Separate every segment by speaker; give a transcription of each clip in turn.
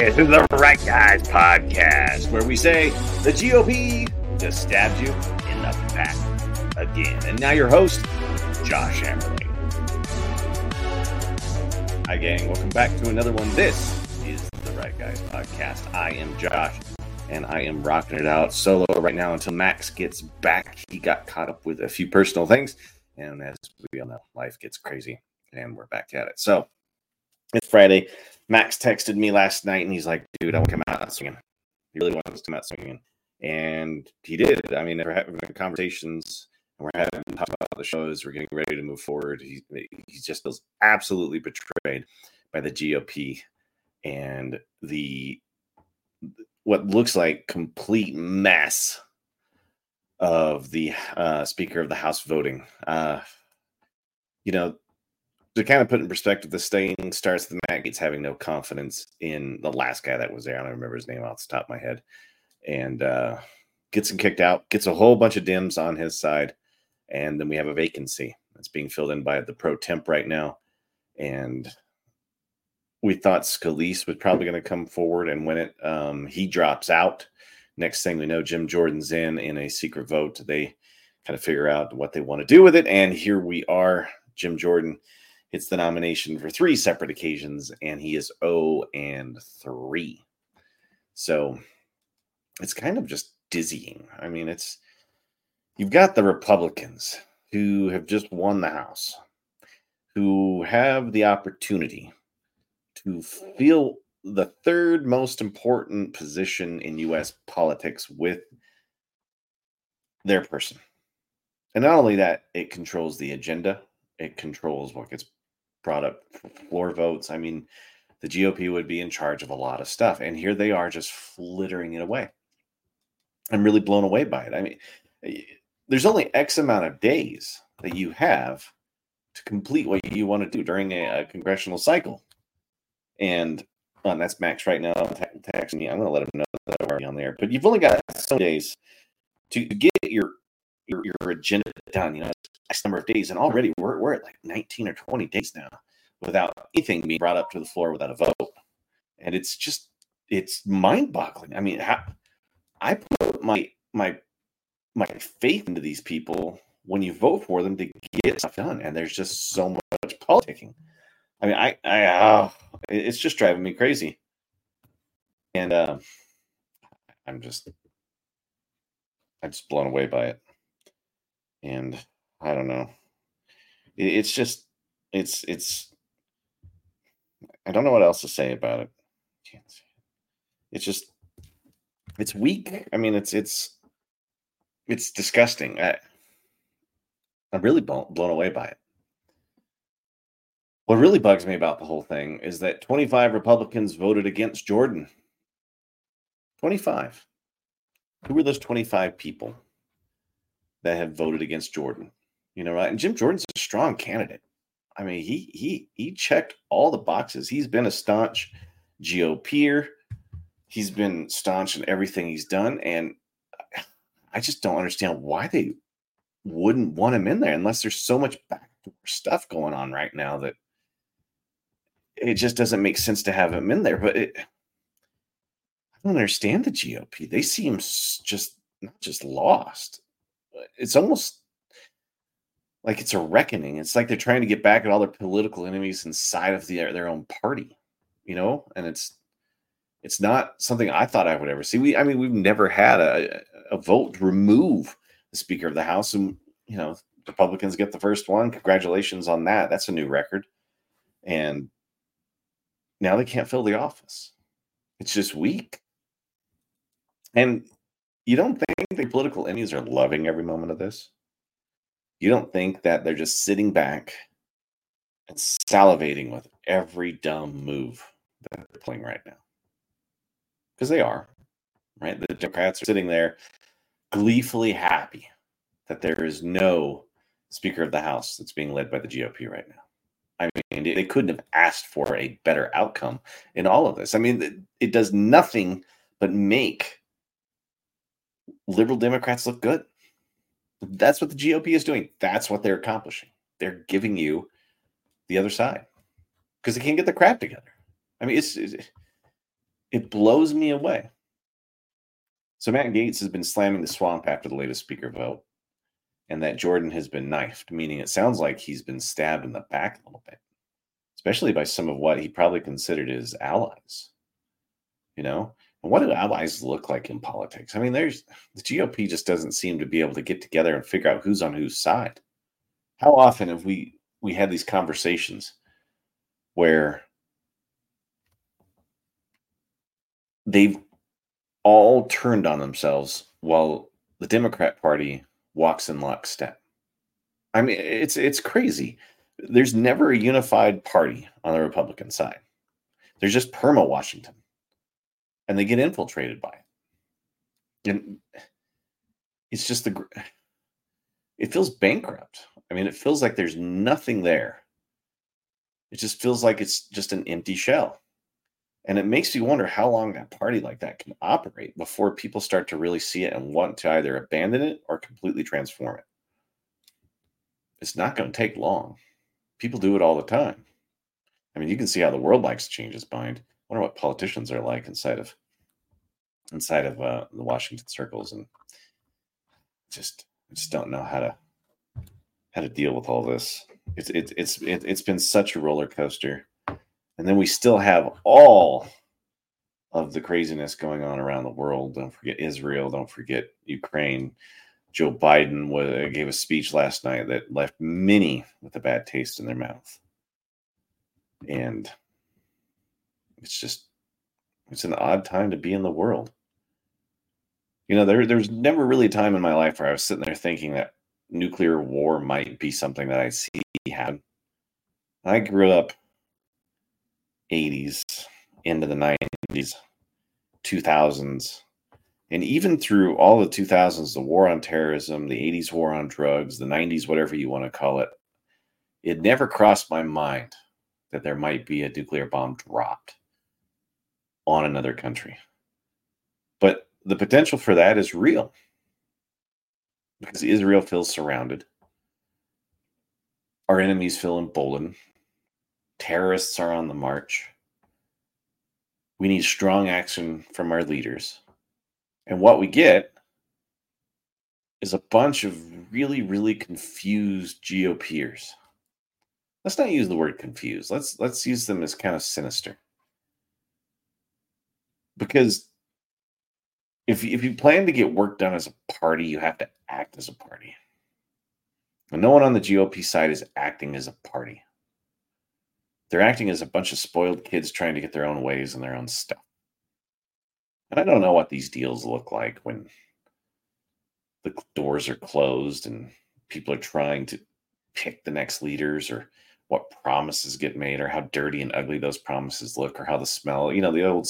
Speaker 1: This is the Right Guys podcast, where we say the GOP just stabbed you in the back again. And now your host, Josh Amberley. Hi, gang. Welcome back to another one. This is the Right Guys podcast. I am Josh, and I am rocking it out solo right now until Max gets back. He got caught up with a few personal things, and as we all know, life gets crazy, and we're back at it. So it's Friday. Max texted me last night and he's like, dude, I want to come out swinging. He really wants to come out swinging. And he did. I mean, we're having conversations and we're having talk about the shows. We're getting ready to move forward. He, he just feels absolutely betrayed by the GOP and the what looks like complete mess of the uh, Speaker of the House voting. Uh, you know, to kind of put in perspective, the stain starts with Matt Gaetz having no confidence in the last guy that was there. I don't remember his name off the top of my head. And uh, gets him kicked out, gets a whole bunch of dims on his side. And then we have a vacancy that's being filled in by the pro tem right now. And we thought Scalise was probably going to come forward and when it. Um, he drops out. Next thing we know, Jim Jordan's in in a secret vote. They kind of figure out what they want to do with it. And here we are. Jim Jordan hits the nomination for three separate occasions, and he is 0 and 3. So it's kind of just dizzying. I mean, it's you've got the Republicans who have just won the House, who have the opportunity to feel the third most important position in US politics with their person. And not only that, it controls the agenda, it controls what gets brought up floor votes. I mean, the GOP would be in charge of a lot of stuff. And here they are just flittering it away. I'm really blown away by it. I mean, there's only X amount of days that you have to complete what you want to do during a, a congressional cycle. And um, that's Max right now texting me. I'm going to let him know that I'm already on there. But you've only got some days to get your your, your agenda done. You know, X number of days, and already we're we're at like 19 or 20 days now without anything being brought up to the floor without a vote, and it's just it's mind-boggling. I mean, how, I put my my my faith into these people when you vote for them to get stuff done, and there's just so much politicking. I mean, I I uh, it's just driving me crazy, and uh, I'm just I'm just blown away by it and I don't know. It, it's just it's it's I don't know what else to say about it. It's just it's weak. I mean, it's it's it's disgusting. I, I'm really blown, blown away by it. What really bugs me about the whole thing is that 25 Republicans voted against Jordan. 25. Who were those 25 people? That have voted against Jordan. You know, right? And Jim Jordan's a strong candidate. I mean, he he he checked all the boxes. He's been a staunch GOPer. He's been staunch in everything he's done, and I just don't understand why they wouldn't want him in there unless there's so much backdoor stuff going on right now that it just doesn't make sense to have him in there. But it, I don't understand the GOP. They seem just not just lost it's almost like it's a reckoning. It's like they're trying to get back at all their political enemies inside of the, their own party, you know, and it's it's not something I thought I would ever see. We, I mean, we've never had a, a vote to remove the Speaker of the House, and you know, Republicans get the first one. Congratulations on that. That's a new record, and now they can't fill the office. It's just weak. And you don't think the political enemies are loving every moment of this? You don't think that they're just sitting back and salivating with every dumb move that they're playing right now? Because they are, right? The Democrats are sitting there gleefully happy that there is no Speaker of the House that's being led by the GOP right now. I mean, they couldn't have asked for a better outcome in all of this. I mean, it does nothing but make liberal Democrats look good. That's what the GOP is doing. That's what they're accomplishing. They're giving you the other side because they can't get the crap together. I mean, it's, it's It blows me away. So Matt Gaetz has been slamming the swamp after the latest speaker vote, and that Jordan has been knifed, meaning it sounds like he's been stabbed in the back a little bit, especially by some of what he probably considered his allies. You know, what do allies look like in politics? I mean, there's the GOP just doesn't seem to be able to get together and figure out who's on whose side. How often have we we had these conversations where they've all turned on themselves while the Democrat Party walks in lockstep. I mean, it's it's crazy. There's never a unified party on the Republican side. There's just perma Washington, and they get infiltrated by it. And it's just the. It feels bankrupt. I mean, it feels like there's nothing there. It just feels like it's just an empty shell. And it makes you wonder how long a party like that can operate before people start to really see it and want to either abandon it or completely transform it. It's not going to take long. People do it all the time. I mean, you can see how the world likes to change its mind. I wonder what politicians are like inside of inside of uh, the Washington circles, and just just don't know how to how to deal with all this. It's it's it's it's been such a roller coaster and then we still have all of the craziness going on around the world. Don't forget Israel. Don't forget Ukraine. Joe Biden was, gave a speech last night that left many with a bad taste in their mouth. And it's just, it's an odd time to be in the world. You know, there, there's never really a time in my life where I was sitting there thinking that nuclear war might be something that I see happen. I grew up 80s into the 90s, 2000s, and even through all the 2000s, the war on terrorism, the 80s war on drugs, the 90s, whatever you want to call it, it never crossed my mind that there might be a nuclear bomb dropped on another country. The potential for that is real because Israel feels surrounded. Our enemies feel emboldened terrorists are on the march. We need strong action from our leaders. And what we get is a bunch of really, really confused GOPers. Let's not use the word confused. Let's let's use them as kind of sinister. Because if if you plan to get work done as a party, you have to act as a party. And no one on the GOP side is acting as a party. They're acting as a bunch of spoiled kids trying to get their own ways and their own stuff. And I don't know what these deals look like when the doors are closed and people are trying to pick the next leaders or what promises get made or how dirty and ugly those promises look or how the smell you know the old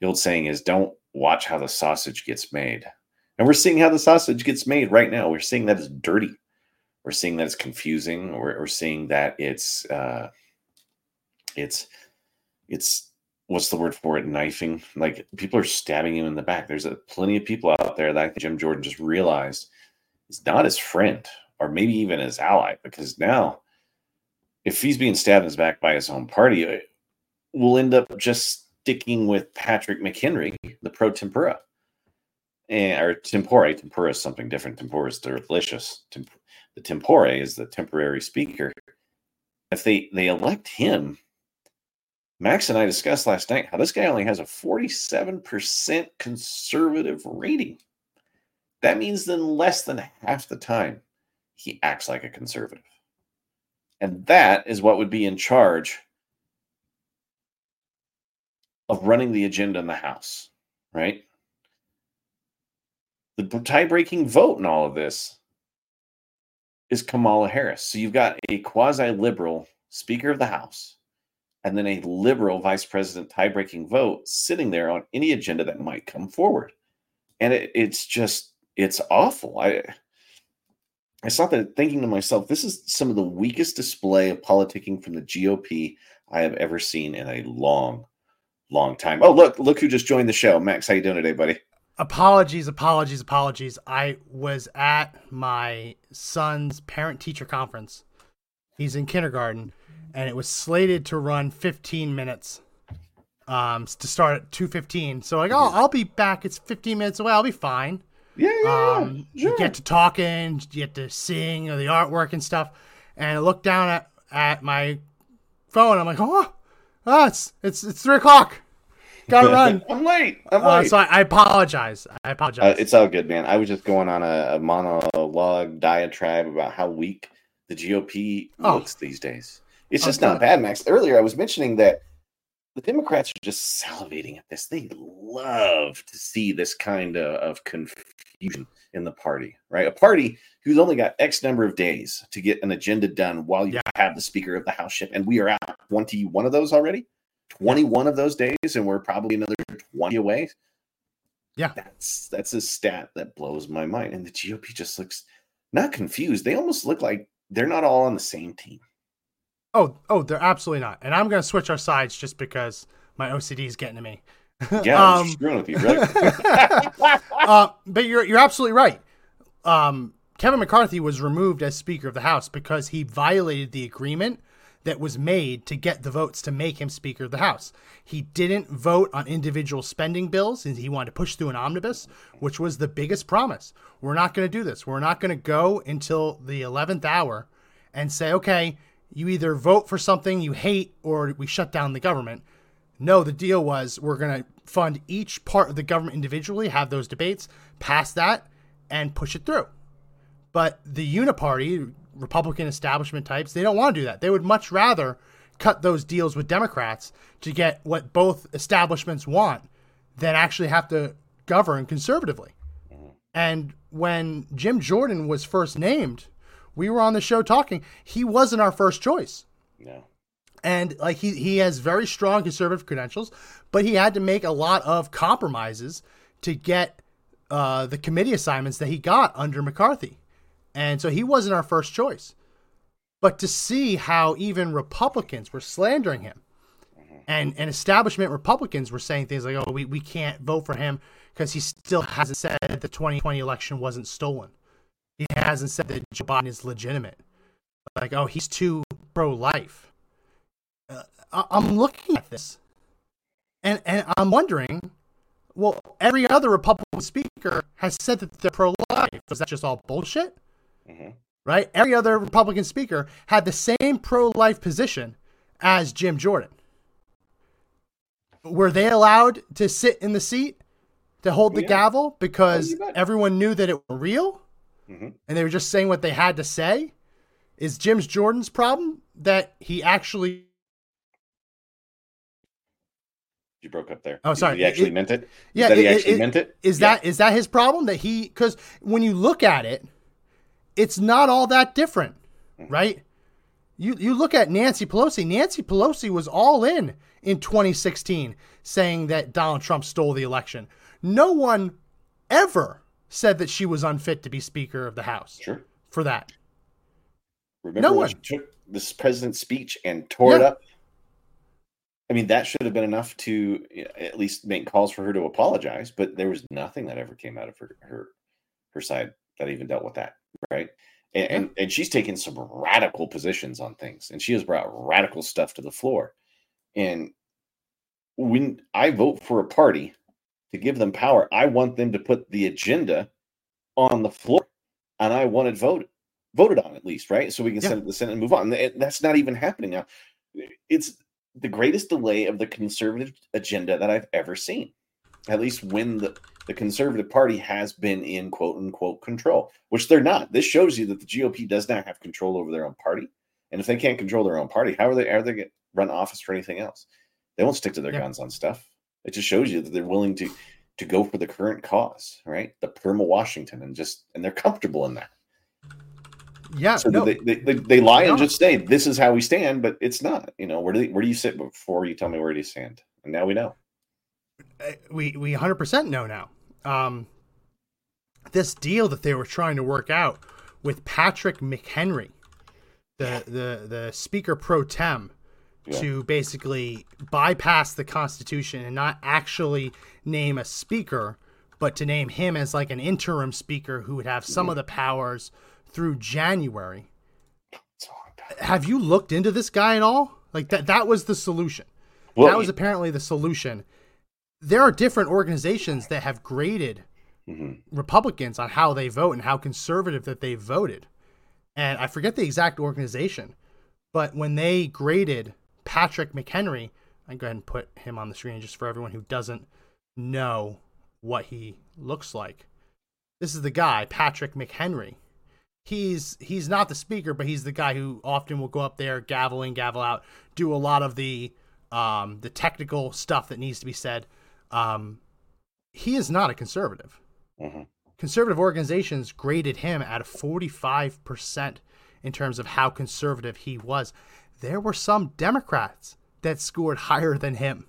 Speaker 1: the old saying is don't watch how the sausage gets made. And we're seeing how the sausage gets made right now. We're seeing that it's dirty. We're seeing that it's confusing. We're, we're seeing that it's uh, it's it's what's the word for it? Knifing. Like people are stabbing you in the back. There's a, plenty of people out there that jim jordan just realized is not his friend or maybe even his ally because now if he's being stabbed in his back by his own party we'll end up just sticking with patrick mchenry the pro tempura and or tempore tempura is something different tempura is delicious the tempore is the temporary speaker if they they elect him Max and I discussed last night how this guy only has a 47% conservative rating. That means then less than half the time he acts like a conservative. And that is what would be in charge of running the agenda in the House, right? The tie breaking vote in all of this is Kamala Harris. So you've got a quasi liberal Speaker of the House and then a liberal vice president tie breaking vote sitting there on any agenda that might come forward. And it, it's just, it's awful. I, I saw that thinking to myself, this is some of the weakest display of politicking from the GOP I have ever seen in a long, long time. Oh, look, look who just joined the show. Max, how you doing today, buddy?
Speaker 2: Apologies, apologies, apologies. I was at my son's parent teacher conference. He's in kindergarten and it was slated to run 15 minutes. um, to start at two fifteen. So like, oh, I'll be back. It's fifteen minutes away. I'll be fine.
Speaker 1: Yeah, yeah,
Speaker 2: Um,
Speaker 1: yeah.
Speaker 2: You get to talking, you get to sing the artwork and stuff. And I look down at, at my phone. I'm like, oh, oh it's it's it's three o'clock. Gotta run.
Speaker 1: I'm late. I'm
Speaker 2: Uh,
Speaker 1: late.
Speaker 2: so I, I apologize. I
Speaker 1: Uh,
Speaker 2: apologize.
Speaker 1: it's all good, man. I was just going on a, a monologue diatribe about how weak the GOP
Speaker 2: Oh.
Speaker 1: looks these days. It's
Speaker 2: Oh,
Speaker 1: just not bad, Max. Earlier, I was mentioning that the Democrats are just salivating at this. They love to see this kind of, of confusion in the party, right? A party who's only got X number of days to get an agenda done while you
Speaker 2: Yeah.
Speaker 1: have the Speaker of the House ship, and we are at 21 of those already. 21 of those days, and we're probably another 20 away
Speaker 2: Yeah.
Speaker 1: that's that's a stat that blows my mind. And the GOP just looks not confused. They almost look like they're not all on the same team.
Speaker 2: oh, oh, they're absolutely not. And I'm gonna switch our sides just because my OCD is getting to me.
Speaker 1: Yeah, I'm
Speaker 2: Um,
Speaker 1: screwing with you, brother.
Speaker 2: uh, but you're you're absolutely right. Um, Kevin McCarthy was removed as Speaker of the House because he violated the agreement that was made to get the votes to make him Speaker of the House. He didn't vote on individual spending bills, and he wanted to push through an omnibus, which was the biggest promise. We're not going to do this. We're not going to go until the eleventh hour and say, okay, you either vote for something you hate or we shut down the government. No, the deal was we're going to fund each part of the government individually, have those debates, pass that, and push it through. But the uniparty, Republican establishment types, they don't want to do that. They would much rather cut those deals with Democrats to get what both establishments want than actually have to govern conservatively. And when Jim Jordan was first named, we were on the show talking. He wasn't our first choice
Speaker 1: no.
Speaker 2: and like he he has very strong conservative credentials, but he had to make a lot of compromises to get uh, the committee assignments that he got under McCarthy, and so he wasn't our first choice. But to see how even Republicans were slandering him, and and establishment Republicans were saying things like, "Oh, we, we can't vote for him because he still hasn't said that the 2020 election wasn't stolen. He hasn't said that Joe Biden is legitimate. Like, oh, he's too pro-life." Uh, I- I'm looking at this, and and I'm wondering, well, every other Republican speaker has said that they're pro-life. Was that just all bullshit?
Speaker 1: Mhm.
Speaker 2: Right? Every other Republican speaker had the same pro-life position as Jim Jordan. Were they allowed to sit in the seat to hold the
Speaker 1: Yeah.
Speaker 2: gavel because
Speaker 1: you bet.
Speaker 2: everyone knew that it was real
Speaker 1: Mhm.
Speaker 2: and they were just saying what they had to say? Is Jim's Jordan's problem that he actually
Speaker 1: You broke up there.
Speaker 2: Oh, sorry.
Speaker 1: He actually
Speaker 2: It-
Speaker 1: meant it.
Speaker 2: Yeah,
Speaker 1: that he actually
Speaker 2: it-
Speaker 1: meant it.
Speaker 2: Is
Speaker 1: Yeah.
Speaker 2: that is that his problem that he because when you look at it, it's not all that different, right? You you look at Nancy Pelosi. Nancy Pelosi was all in in 2016, saying that Donald Trump stole the election. No one ever said that she was unfit to be Speaker of the House
Speaker 1: Sure.
Speaker 2: for that.
Speaker 1: Remember
Speaker 2: No
Speaker 1: when
Speaker 2: one.
Speaker 1: she took this president's speech and tore it up? I mean, that should have been enough to at least make calls for her to apologize. But there was nothing that ever came out of her her, her side that even dealt with that, right? And, mm-hmm. and and she's taken some radical positions on things, and she has brought radical stuff to the floor. And when I vote for a party to give them power, I want them to put the agenda on the floor, and I want it voted voted on at least, right? So we can
Speaker 2: Yeah.
Speaker 1: send it to the Senate and move on. And that's not even happening now. It's the greatest delay of the conservative agenda that I've ever seen. At least when the, the conservative party has been in quote unquote control, which they're not. This shows you that the GOP does not have control over their own party. And if they can't control their own party, how are they are they going to run office for anything else? They won't stick to their
Speaker 2: Yeah.
Speaker 1: guns on stuff. It just shows you that they're willing to to go for the current cause, right? The Perma Washington, and just and they're comfortable in that.
Speaker 2: Yeah,
Speaker 1: So
Speaker 2: no,
Speaker 1: they, they, they, they lie and just say this is how we stand, but it's not. You know, where do they, where do you sit before you tell me where do you stand? And now we know.
Speaker 2: Uh, we we 100% know now. Um, this deal that they were trying to work out with Patrick McHenry, the the the Speaker pro tem,
Speaker 1: Yeah.
Speaker 2: to basically bypass the Constitution and not actually name a speaker, but to name him as like an interim speaker who would have some of the powers through January.
Speaker 1: It's a long time.
Speaker 2: Have you looked into this guy at all? Like that that was the solution. Well, that was apparently the solution. There are different organizations that have graded mm-hmm. Republicans on how they vote and how conservative that they voted. And I forget the exact organization, but when they graded Patrick McHenry, I go ahead and put him on the screen just for everyone who doesn't know what he looks like. This is the guy, Patrick McHenry. He's he's not the speaker, but he's the guy who often will go up there, gavel in, gavel out, do a lot of the um, the technical stuff that needs to be said. Um, he is not a conservative. Mm-hmm. Conservative organizations graded him at 45% in terms of how conservative he was. There were some Democrats that scored higher than him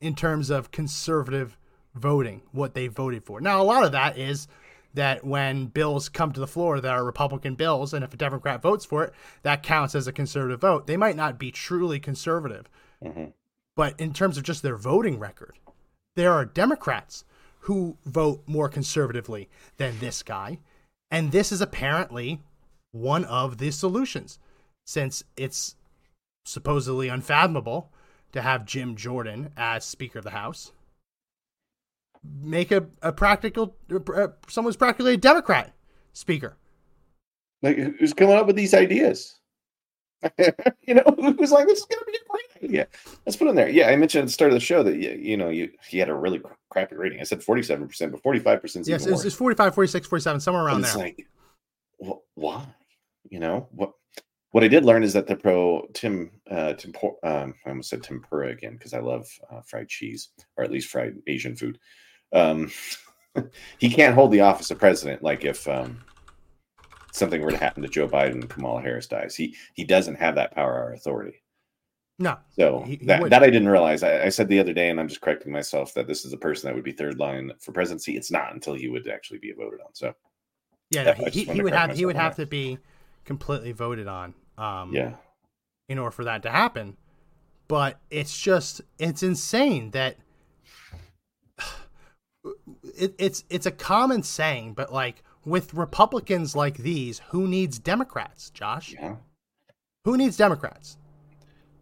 Speaker 2: in terms of conservative voting, what they voted for. Now, a lot of that is that when bills come to the floor that are Republican bills, and if a Democrat votes for it, that counts as a conservative vote. They might not be truly conservative, mm-hmm. but in terms of just their voting record, there are Democrats who vote more conservatively than this guy. And this is apparently one of the solutions, since it's supposedly unfathomable to have Jim Jordan as Speaker of the House. Make a, a practical, uh, someone's practically a Democrat Speaker.
Speaker 1: Like, who's coming up with these ideas? you know, it was like, this is going to be a great idea. Let's put in there. Yeah, I mentioned at the start of the show that, you, you know, you he had a really crappy rating. I said 47%, but 45%
Speaker 2: Yes, it's, it's 45, 46, 47, somewhere around there. like,
Speaker 1: well, why? You know, what what I did learn is that the pro Tim uh, Tim um, I almost said tempura again because I love uh, fried cheese or at least fried Asian food. Um, he can't hold the office of president like if um, something were to happen to Joe Biden and Kamala Harris dies. He he doesn't have that power or authority.
Speaker 2: No.
Speaker 1: So he, he that, that I didn't realize. I, I, said the other day, and I'm just correcting myself that this is a person that would be third line for presidency. It's not until he would actually be voted on. So
Speaker 2: yeah, no, he, he would have he would have to be completely voted on.
Speaker 1: Um, yeah.
Speaker 2: In order for that to happen, but it's just it's insane that it, it's it's a common saying, but like with Republicans like these, who needs Democrats, Josh?
Speaker 1: Yeah.
Speaker 2: Who needs Democrats?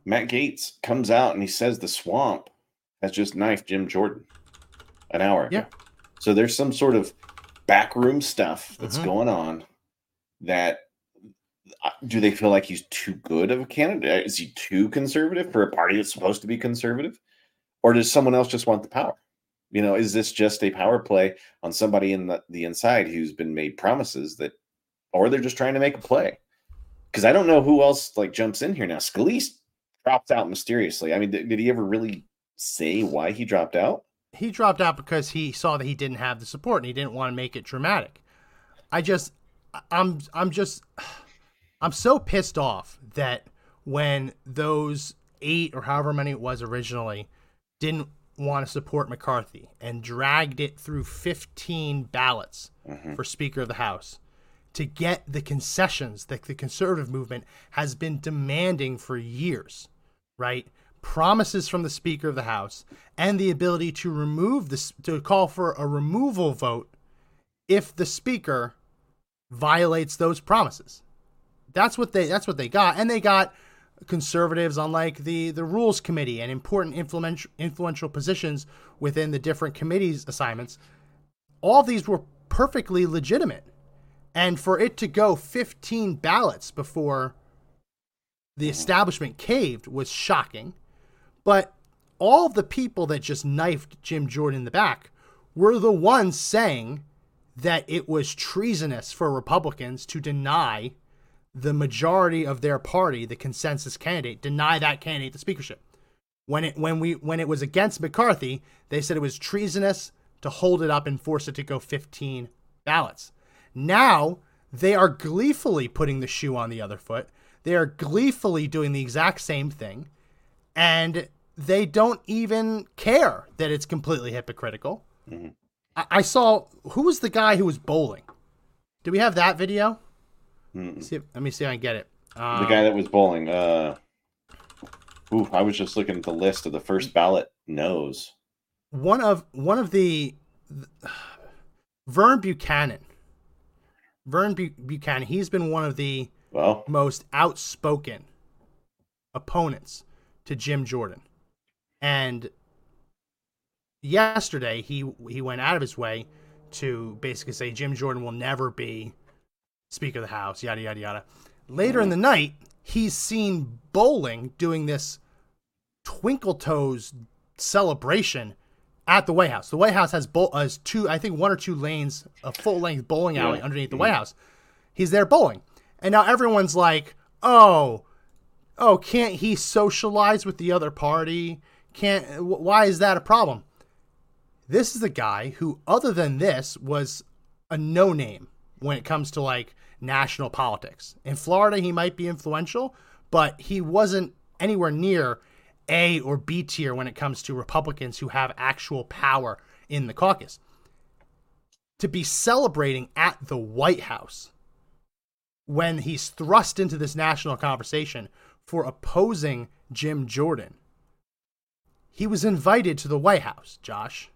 Speaker 1: Matt Gaetz comes out and he says the swamp has just knifed Jim Jordan an hour
Speaker 2: ago. Yeah.
Speaker 1: So there's some sort of backroom stuff that's mm-hmm. going on that uh, do they feel like he's too good of a candidate? Is he too conservative for a party that's supposed to be conservative? Or does someone else just want the power? You know, is this just a power play on somebody in the, the inside who's been made promises that, or they're just trying to make a play? Because I don't know who else like jumps in here now. Scalise dropped out mysteriously. I mean, did, did he ever really say why he dropped out?
Speaker 2: He dropped out because he saw that he didn't have the support and he didn't want to make it dramatic. I just, I'm, I'm just, I'm so pissed off that when those eight or however many it was originally didn't want to support McCarthy and dragged it through 15 ballots mm-hmm. for Speaker of the House to get the concessions that the conservative movement has been demanding for years, right? Promises from the Speaker of the House and the ability to remove this, to call for a removal vote if the Speaker violates those promises. That's what they that's what they got. And they got conservatives on like the the rules committee and important influential influential positions within the different committees assignments all these were perfectly legitimate. And for it to go 15 ballots before the establishment caved was shocking. But all the people that just knifed Jim Jordan in the back were the ones saying that it was treasonous for Republicans to deny the majority of their party, the consensus candidate, deny that candidate the speakership. When it when we when it was against McCarthy, they said it was treasonous to hold it up and force it to go 15 ballots. Now they are gleefully putting the shoe on the other foot. They are gleefully doing the exact same thing, and they don't even care that it's completely hypocritical. Mm-hmm. I-, I saw who was the guy who was bowling. Do we have that video? See, let me see if I can get it.
Speaker 1: Um, the guy that was bowling. Uh, ooh, I was just looking at the list of the first ballot no's.
Speaker 2: One of one of the, the Vern Buchanan. Vern Buchanan. He's been one of the
Speaker 1: well
Speaker 2: most outspoken opponents to Jim Jordan. And yesterday he he went out of his way to basically say Jim Jordan will never be Speaker of the House, yada yada yada. Later in the night, he's seen Bowling doing this twinkle toes celebration at the White House. The White House has, bo- has two, I think one or two lanes, a full length bowling alley
Speaker 1: Yeah.
Speaker 2: underneath the mm-hmm. White House. He's there bowling, and now everyone's like, "Oh, oh, can't he socialize with the other party? Can't? wh- Why is that a problem?" This is the guy who, other than this, was a no name when it comes to like national politics. In Florida, he might be influential, but he wasn't anywhere near A or B tier when it comes to Republicans who have actual power in the caucus. To be celebrating at the White House when he's thrust into this national conversation for opposing Jim Jordan. He was invited to the White House, Josh.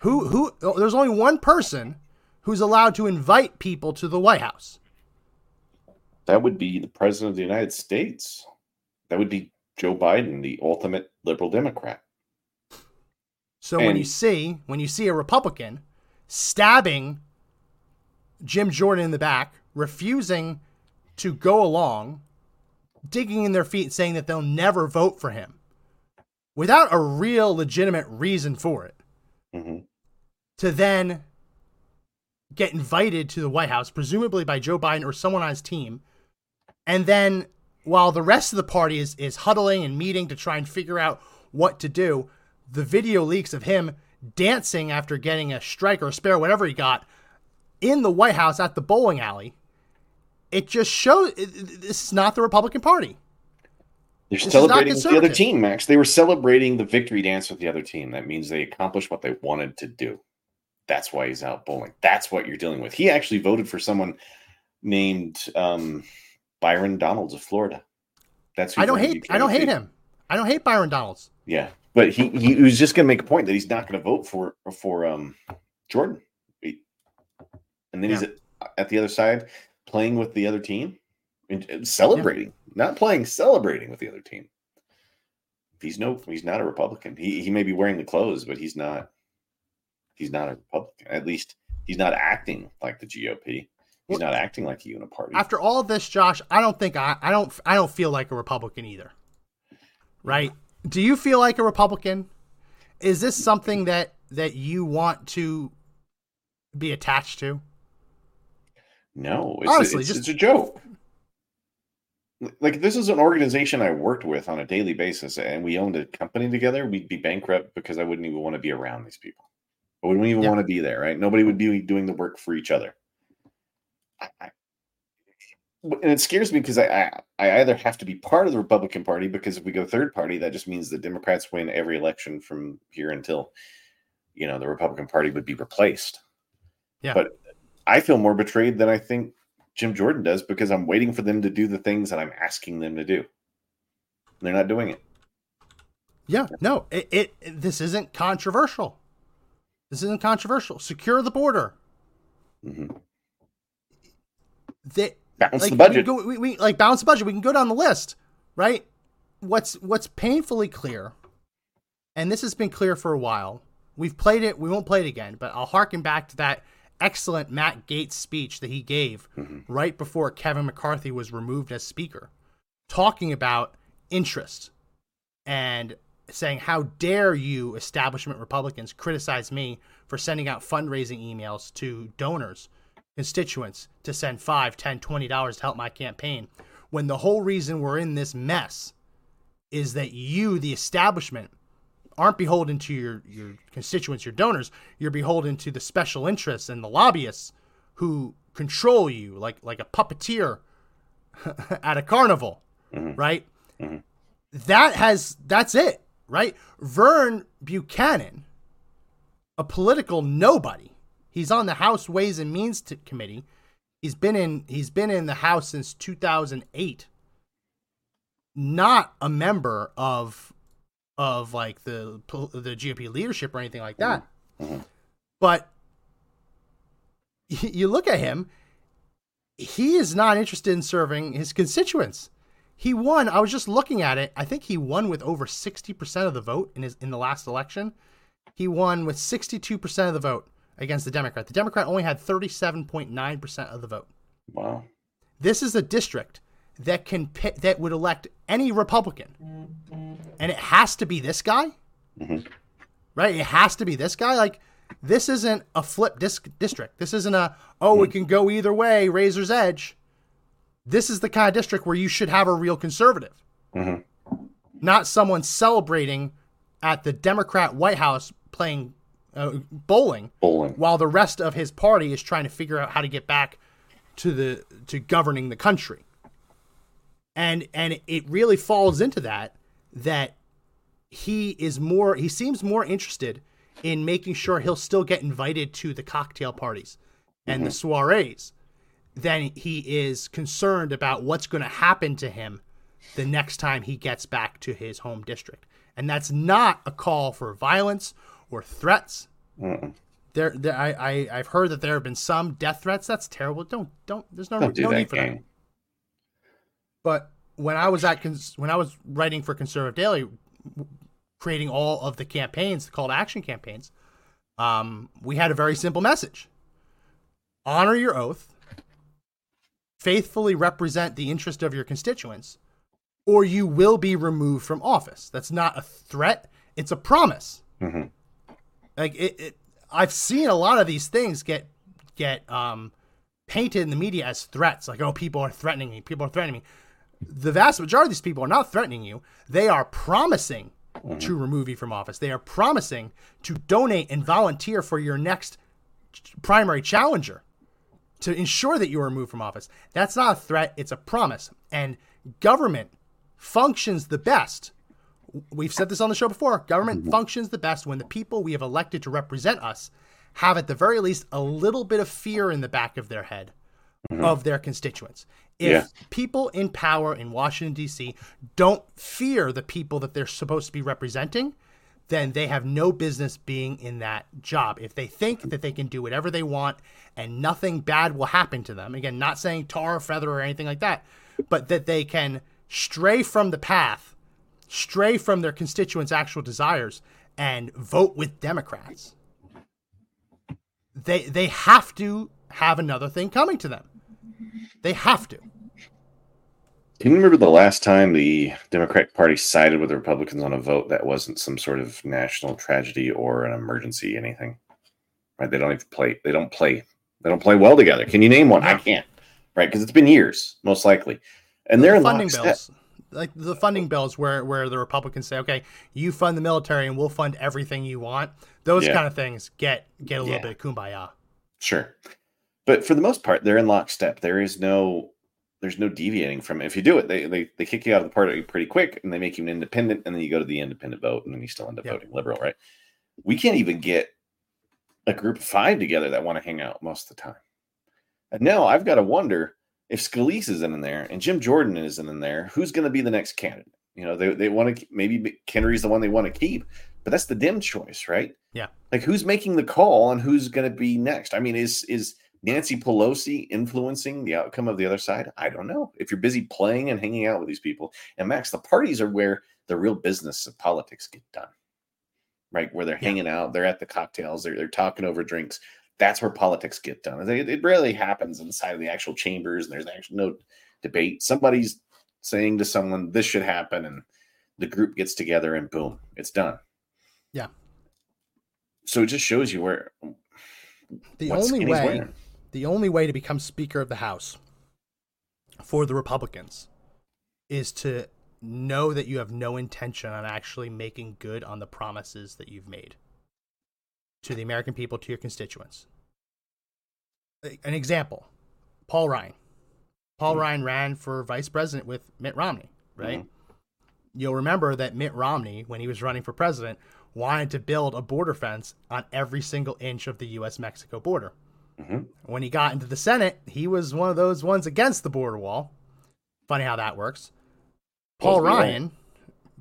Speaker 2: Who who oh, there's only one person who's allowed to invite people to the White House.
Speaker 1: That would be the president of the United States. That would be Joe Biden, the ultimate liberal Democrat.
Speaker 2: So when you see when you see a Republican stabbing Jim Jordan in the back, refusing to go along, digging in their feet saying that they'll never vote for him without a real legitimate reason for it.
Speaker 1: hmm
Speaker 2: to then get invited to the White House, presumably by Joe Biden or someone on his team. And then while the rest of the party is, is huddling and meeting to try and figure out what to do, the video leaks of him dancing after getting a strike or a spare, whatever he got, in the White House at the bowling alley. It just shows this is not the Republican Party.
Speaker 1: They're
Speaker 2: is not
Speaker 1: celebrating with the other team, Max. They were celebrating the victory dance with the other team. That means they accomplished what they wanted to do. That's why he's out bowling. That's what you're dealing with. He actually voted for someone named um, Byron Donalds of Florida. That's who
Speaker 2: I don't hate I don't hate him. I don't hate Byron Donalds.
Speaker 1: Yeah, but he he was just going to make a point that he's not going to vote for for um Jordan, and then he's at, at the other side playing with the other team and and celebrating, not playing, celebrating with the other team. He's no, he's not a Republican. He he may be wearing the clothes, but he's not. He's not a Republican. At least he's not acting like the GOP. He's not acting like a uniparty.
Speaker 2: after all this, Josh, I don't think I, I don't I don't feel like a Republican either. Right? Do you feel like a Republican? Is this something that that you want to be attached to?
Speaker 1: No, it's,
Speaker 2: Honestly,
Speaker 1: a, it's,
Speaker 2: just-
Speaker 1: it's a joke. Like this is an organization I worked with on a daily basis, and we owned a company together. We'd be bankrupt because I wouldn't even want to be around these people. I wouldn't even
Speaker 2: Yeah.
Speaker 1: want to be there. Right? Nobody would mm. be doing the work for each other. I, I, and it scares me because I, I I either have to be part of the Republican Party because if we go third party, that just means the Democrats win every election from here until you know the Republican Party would be replaced.
Speaker 2: Yeah.
Speaker 1: But I feel more betrayed than I think Jim Jordan does because I'm waiting for them to do the things that I'm asking them to do. They're not doing it.
Speaker 2: Yeah, no, it, it this isn't controversial. This isn't controversial. Secure the border.
Speaker 1: hmm
Speaker 2: They,
Speaker 1: Balance
Speaker 2: like,
Speaker 1: the budget.
Speaker 2: We, go, we, we like balance the budget. We can go down the list, right? What's what's painfully clear, and this has been clear for a while. We've played it. We won't play it again, but I'll harken back to that excellent Matt Gaetz speech that he gave
Speaker 1: Mm-hmm.
Speaker 2: right before Kevin McCarthy was removed as speaker, talking about interest and saying, How dare you, establishment Republicans, criticize me for sending out fundraising emails to donors, constituents, to send five, ten, twenty dollars to help my campaign, when the whole reason we're in this mess is that you, the establishment, aren't beholden to your, your constituents, your donors. You're beholden to the special interests and the lobbyists who control you like like a puppeteer at a carnival, mm-hmm. right? Mm-hmm. That has that's it, right? Vern Buchanan, a political nobody. He's on the House Ways and Means Committee. He's been in he's been in the House since 2008. Not a member of of like the the GOP leadership or anything like that. But you look at him, he is not interested in serving his constituents. He won. I was just looking at it. I think he won with over 60% of the vote in his in the last election. He won with 62% of the vote against the Democrat. The Democrat only had 37.9% of the vote.
Speaker 1: Wow.
Speaker 2: This is a district that can pick, that would elect any Republican, and it has to be this guy,
Speaker 1: Mhm.
Speaker 2: right? It has to be this guy. Like this isn't a flip disc district. This isn't a oh it can go either way, razor's edge. This is the kind of district where you should have a real conservative,
Speaker 1: Mhm.
Speaker 2: not someone celebrating at the Democrat White House playing uh, bowling
Speaker 1: Bowling.
Speaker 2: while the rest of his party is trying to figure out how to get back to the to governing the country. And and it really falls into that that he is more he seems more interested in making sure he'll still get invited to the cocktail parties and the soirees than he is concerned about what's going to happen to him the next time he gets back to his home district. And that's not a call for violence or threats
Speaker 1: Mm-mm.
Speaker 2: there, there I, I I've heard that there have been some death threats. That's terrible. Don't don't. There's no
Speaker 1: Don't do
Speaker 2: no need for that. But when I was at cons- when I was writing for Conservative Daily, creating all of the campaigns, the call to action campaigns, um, we had a very simple message: honor your oath, faithfully represent the interest of your constituents, or you will be removed from office. That's not a threat; it's a promise.
Speaker 1: Mhm.
Speaker 2: Like it, it, I've seen a lot of these things get get um, painted in the media as threats. Like, oh, people are threatening me. People are threatening me. The vast majority of these people are not threatening you. They are promising to remove you from office. They are promising to donate and volunteer for your next primary challenger to ensure that you are removed from office. That's not a threat, it's a promise. And government functions the best. We've said this on the show before. Government mm-hmm. functions the best when the people we have elected to represent us have, at the very least, a little bit of fear in the back of their head mm-hmm. of their constituents. If
Speaker 1: Yeah.
Speaker 2: people in power in Washington, D.C. don't fear the people that they're supposed to be representing, then they have no business being in that job. If they think that they can do whatever they want and nothing bad will happen to them, again, not saying tar or feather or anything like that, but that they can stray from the path, stray from their constituents' actual desires, and vote with Democrats. They they have to have another thing coming to them. They have to.
Speaker 1: Can you remember the last time the Democratic Party sided with the Republicans on a vote that wasn't some sort of national tragedy or an emergency, anything? Right? They don't even play. They don't play. They don't play well together. Can you name one? I can't. Right? Because it's been years, most likely, and they're in
Speaker 2: funding
Speaker 1: lockstep.
Speaker 2: bills. Like the funding bills where where the Republicans say, okay, you fund the military and we'll fund everything you want. Those
Speaker 1: Yeah.
Speaker 2: kind of things get get a little
Speaker 1: Yeah.
Speaker 2: bit of kumbaya.
Speaker 1: Sure. But for the most part, they're in lockstep. There is no there's no deviating from it. If you do it, they, they they kick you out of the party pretty quick and they make you an independent and then you go to the independent vote and then you still end up voting liberal, right? We can't even get a group of five together that want to hang out most of the time. And now I've got to wonder if Scalise isn't in there and Jim Jordan isn't in there, who's going to be the next candidate? You know, they, they want to maybe McHenry's the one they want to keep, but that's the dim choice, right?
Speaker 2: Yeah.
Speaker 1: Like who's making the call and who's going to be next? I mean, is is Nancy Pelosi influencing the outcome of the other side? I don't know. If you're busy playing and hanging out with these people, and Max, the parties are where the real business of politics get done, right? Where they're
Speaker 2: Yeah.
Speaker 1: hanging out, they're at the cocktails, they're, they're talking over drinks. That's where politics get done. It, it rarely happens inside of the actual chambers, and there's actually no debate. Somebody's saying to someone, "This should happen," and the group gets together, and boom, it's done.
Speaker 2: Yeah.
Speaker 1: So it just shows you where
Speaker 2: The only way
Speaker 1: wearing.
Speaker 2: The only way to become Speaker of the House for the Republicans is to know that you have no intention on actually making good on the promises that you've made to the American people, to your constituents. An example Paul Ryan. Paul
Speaker 1: Mhm.
Speaker 2: Ryan ran for vice president with Mitt Romney, right?
Speaker 1: Mhm.
Speaker 2: You'll remember that Mitt Romney, when he was running for president, wanted to build a border fence on every single inch of the US Mexico border.
Speaker 1: Mhm.
Speaker 2: When he got into the Senate, he was one of those ones against the border wall. Funny how that works. Paul
Speaker 1: right.
Speaker 2: Ryan,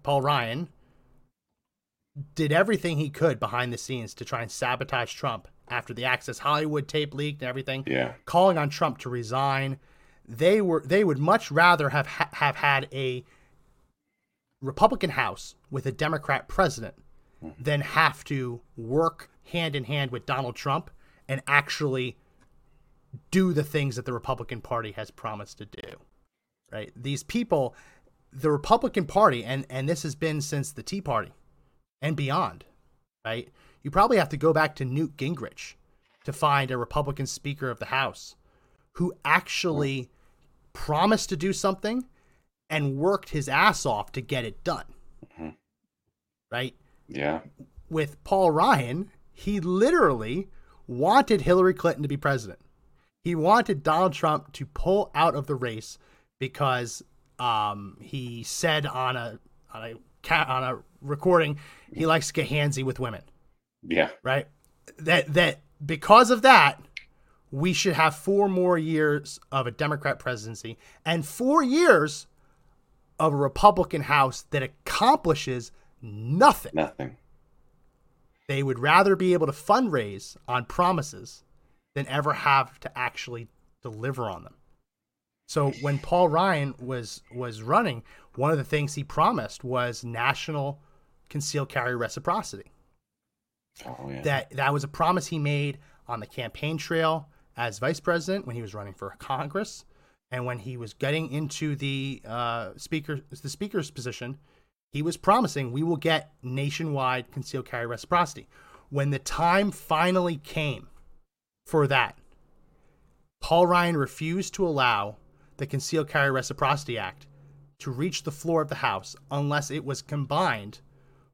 Speaker 2: Paul Ryan did everything he could behind the scenes to try and sabotage Trump after the Access Hollywood tape leaked and everything
Speaker 1: Yeah.
Speaker 2: calling on Trump to resign. they were they would much rather have ha- have had a Republican House with a Democrat president than have to work hand in hand with Donald Trump and actually do the things that the Republican Party has promised to do. Right? These people, the Republican Party, and and this has been since the Tea Party and beyond. Right? You probably have to go back to Newt Gingrich to find a Republican Speaker of the House who actually promised to do something and worked his ass off to get it done.
Speaker 1: Mhm.
Speaker 2: Right?
Speaker 1: Yeah.
Speaker 2: With Paul Ryan, he literally wanted Hillary Clinton to be president. He wanted Donald Trump to pull out of the race because um, he said on a on a on a recording he likes to get handsy with women
Speaker 1: Yeah.
Speaker 2: right? That that because of that, we should have four more years of a Democrat presidency and four years of a Republican House that accomplishes nothing.
Speaker 1: Nothing.
Speaker 2: They would rather be able to fundraise on promises than ever have to actually deliver on them. So when Paul Ryan was was running, one of the things he promised was national concealed carry reciprocity
Speaker 1: Oh yeah.
Speaker 2: that that was a promise he made on the campaign trail as vice president when he was running for Congress, and when he was getting into the uh, speaker the speaker's position, he was promising we will get nationwide concealed carry reciprocity. When the time finally came for that, Paul Ryan refused to allow the Concealed Carry Reciprocity Act to reach the floor of the House unless it was combined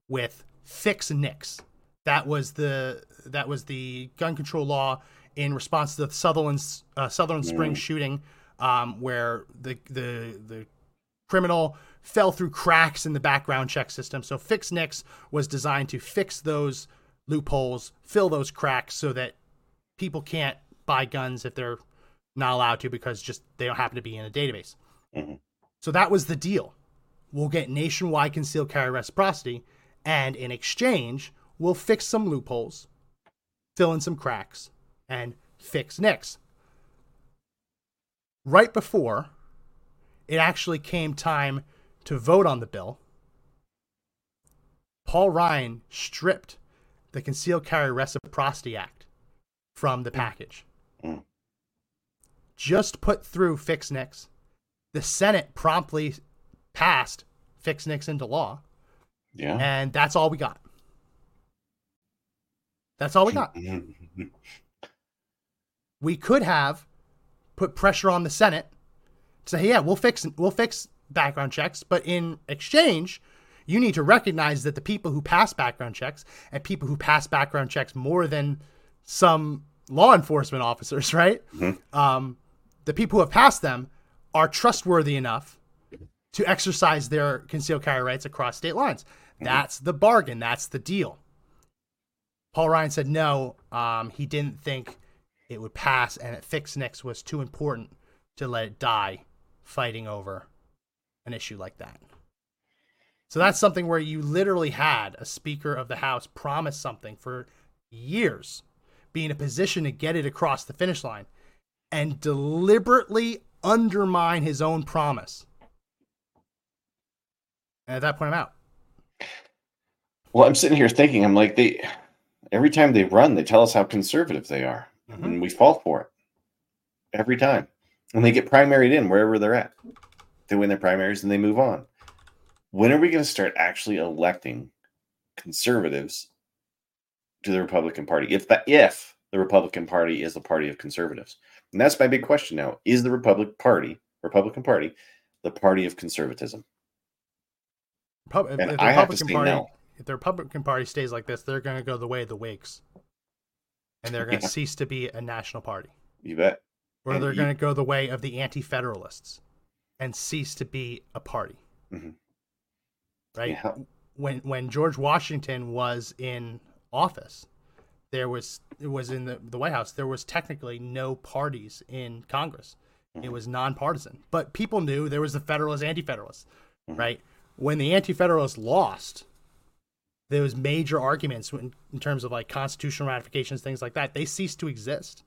Speaker 2: with fix NICS. That was the that was the gun control law in response to the Sutherland uh, Sutherland Springs shooting, um, where the the the criminal fell through cracks in the background check system. So Fix NICS was designed to fix those loopholes, fill those cracks, so that people can't buy guns if they're not allowed to because just they don't happen to be in a database.
Speaker 1: Mhm.
Speaker 2: So that was the deal. We'll get nationwide concealed carry reciprocity, and in exchange, we'll fix some loopholes, fill in some cracks, and fix NICS. Right before it actually came time to vote on the bill, Paul Ryan stripped the Concealed Carry Reciprocity Act from the package.
Speaker 1: Mm.
Speaker 2: Just put through Fix NICS. The Senate promptly passed Fix NICS into law,
Speaker 1: Yeah.
Speaker 2: and that's all we got. That's all we got. We could have put pressure on the Senate to say, yeah, we'll fix we'll fix background checks, but in exchange, you need to recognize that the people who pass background checks and people who pass background checks more than some law enforcement officers, right? Um, the people who have passed them are trustworthy enough to exercise their concealed carry rights across state lines. That's the bargain. That's the deal. Paul Ryan said no. Um, he didn't think it would pass, and that Fix NICS was too important to let it die fighting over an issue like that. So that's something where you literally had a Speaker of the House promise something for years, be in a position to get it across the finish line, and deliberately undermine his own promise. And at that point, I'm out.
Speaker 1: Well, I'm sitting here thinking, I'm like, they every time they run, they tell us how conservative they are,
Speaker 2: Mhm.
Speaker 1: and we fall for it every time. And they get primaried in wherever they're at. They win their primaries and they move on. When are we going to start actually electing conservatives to the Republican Party? If the if the Republican Party is the party of conservatives, and that's my big question now: Is the Republican Party, Republican Party, the party of conservatism? And I have to
Speaker 2: Republican
Speaker 1: say
Speaker 2: Party,
Speaker 1: no.
Speaker 2: if the Republican Party stays like this, they're going to go the way of the Whigs, and they're going to
Speaker 1: Yeah.
Speaker 2: cease to be a national party,
Speaker 1: You bet.
Speaker 2: or
Speaker 1: And
Speaker 2: they're
Speaker 1: you-
Speaker 2: going to go the way of the Anti-Federalists, and cease to be a party.
Speaker 1: Mhm.
Speaker 2: Right
Speaker 1: Yeah.
Speaker 2: when when George Washington was in office, there was it was in the, the White House. There was technically no parties in Congress. It was nonpartisan, but people knew there was the Federalists, Anti-Federalists, right? When the Anti-Federalists lost, there was major arguments in, in terms of like constitutional ratifications, things like that. They ceased to exist,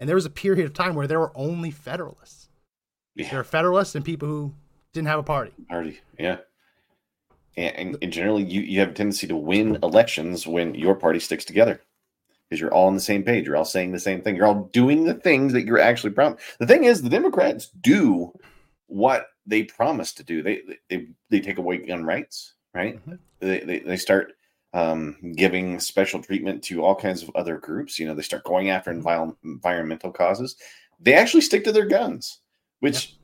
Speaker 2: and there was a period of time where there were only Federalists.
Speaker 1: Yeah.
Speaker 2: There are Federalists and people who didn't have a party.
Speaker 1: Party, yeah. And, and, generally, you, you have a tendency to win elections when your party sticks together because you're all on the same page. You're all saying the same thing. You're all doing the things that you're actually promised. The thing is, the Democrats do what they promise to do. They they they take away gun rights, right?
Speaker 2: Mhm.
Speaker 1: They, they they start um, giving special treatment to all kinds of other groups. You know, they start going after envil- environmental causes. They actually stick to their guns, which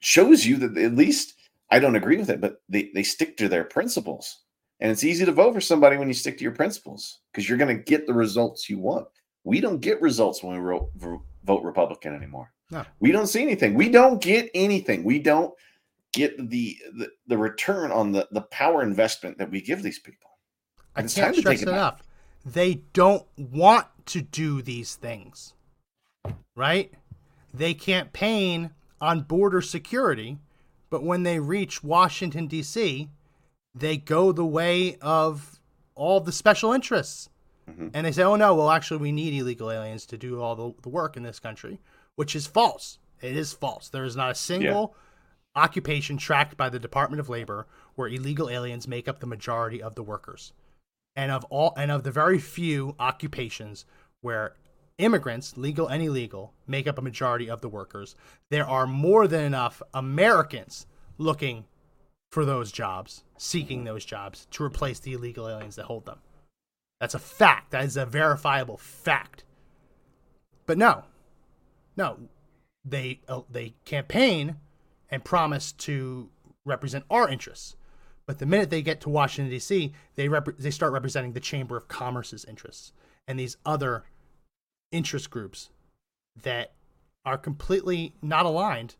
Speaker 1: shows you that at least I don't agree with it, but they, they stick to their principles. And it's easy to vote for somebody when you stick to your principles because you're going to get the results you want. We don't get results when we vote Republican anymore.
Speaker 2: No.
Speaker 1: We don't see anything. We don't get anything. We don't get the the, the return on the, the power investment that we give these people.
Speaker 2: I
Speaker 1: And it's
Speaker 2: can't
Speaker 1: time to
Speaker 2: stress
Speaker 1: take
Speaker 2: it
Speaker 1: it back.
Speaker 2: enough. They don't want to do these things, right? They campaign on border security, but when they reach Washington, D.C., they go the way of all the special interests.
Speaker 1: Mhm.
Speaker 2: And they say, oh, no, well, actually, we need illegal aliens to do all the, the work in this country, which is false. It is false. There is not a single occupation tracked by the Department of Labor where illegal aliens make up the majority of the workers. And of all and of the very few occupations where immigrants, legal and illegal, make up a majority of the workers, there are more than enough Americans looking for those jobs, seeking those jobs to replace the illegal aliens that hold them. That's a fact. That is a verifiable fact. But no, no, they uh, they campaign and promise to represent our interests. But the minute they get to Washington D.C., they rep- they start representing the Chamber of Commerce's interests and these other interest groups that are completely not aligned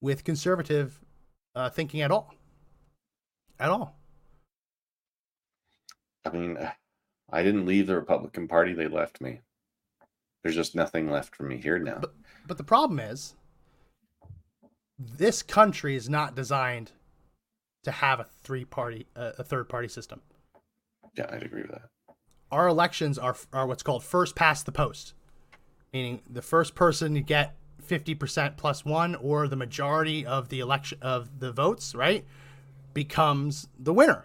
Speaker 2: with conservative uh, thinking at all. At all.
Speaker 1: I mean, uh, I didn't leave the Republican Party; they left me. There's just nothing left for me here now.
Speaker 2: But but the problem is, this country is not designed to have a three party uh, a third party system.
Speaker 1: yeah, I'd agree with that.
Speaker 2: Our elections are are what's called first past the post, meaning the first person to get fifty percent plus one or the majority of the election of the votes, right, becomes the winner.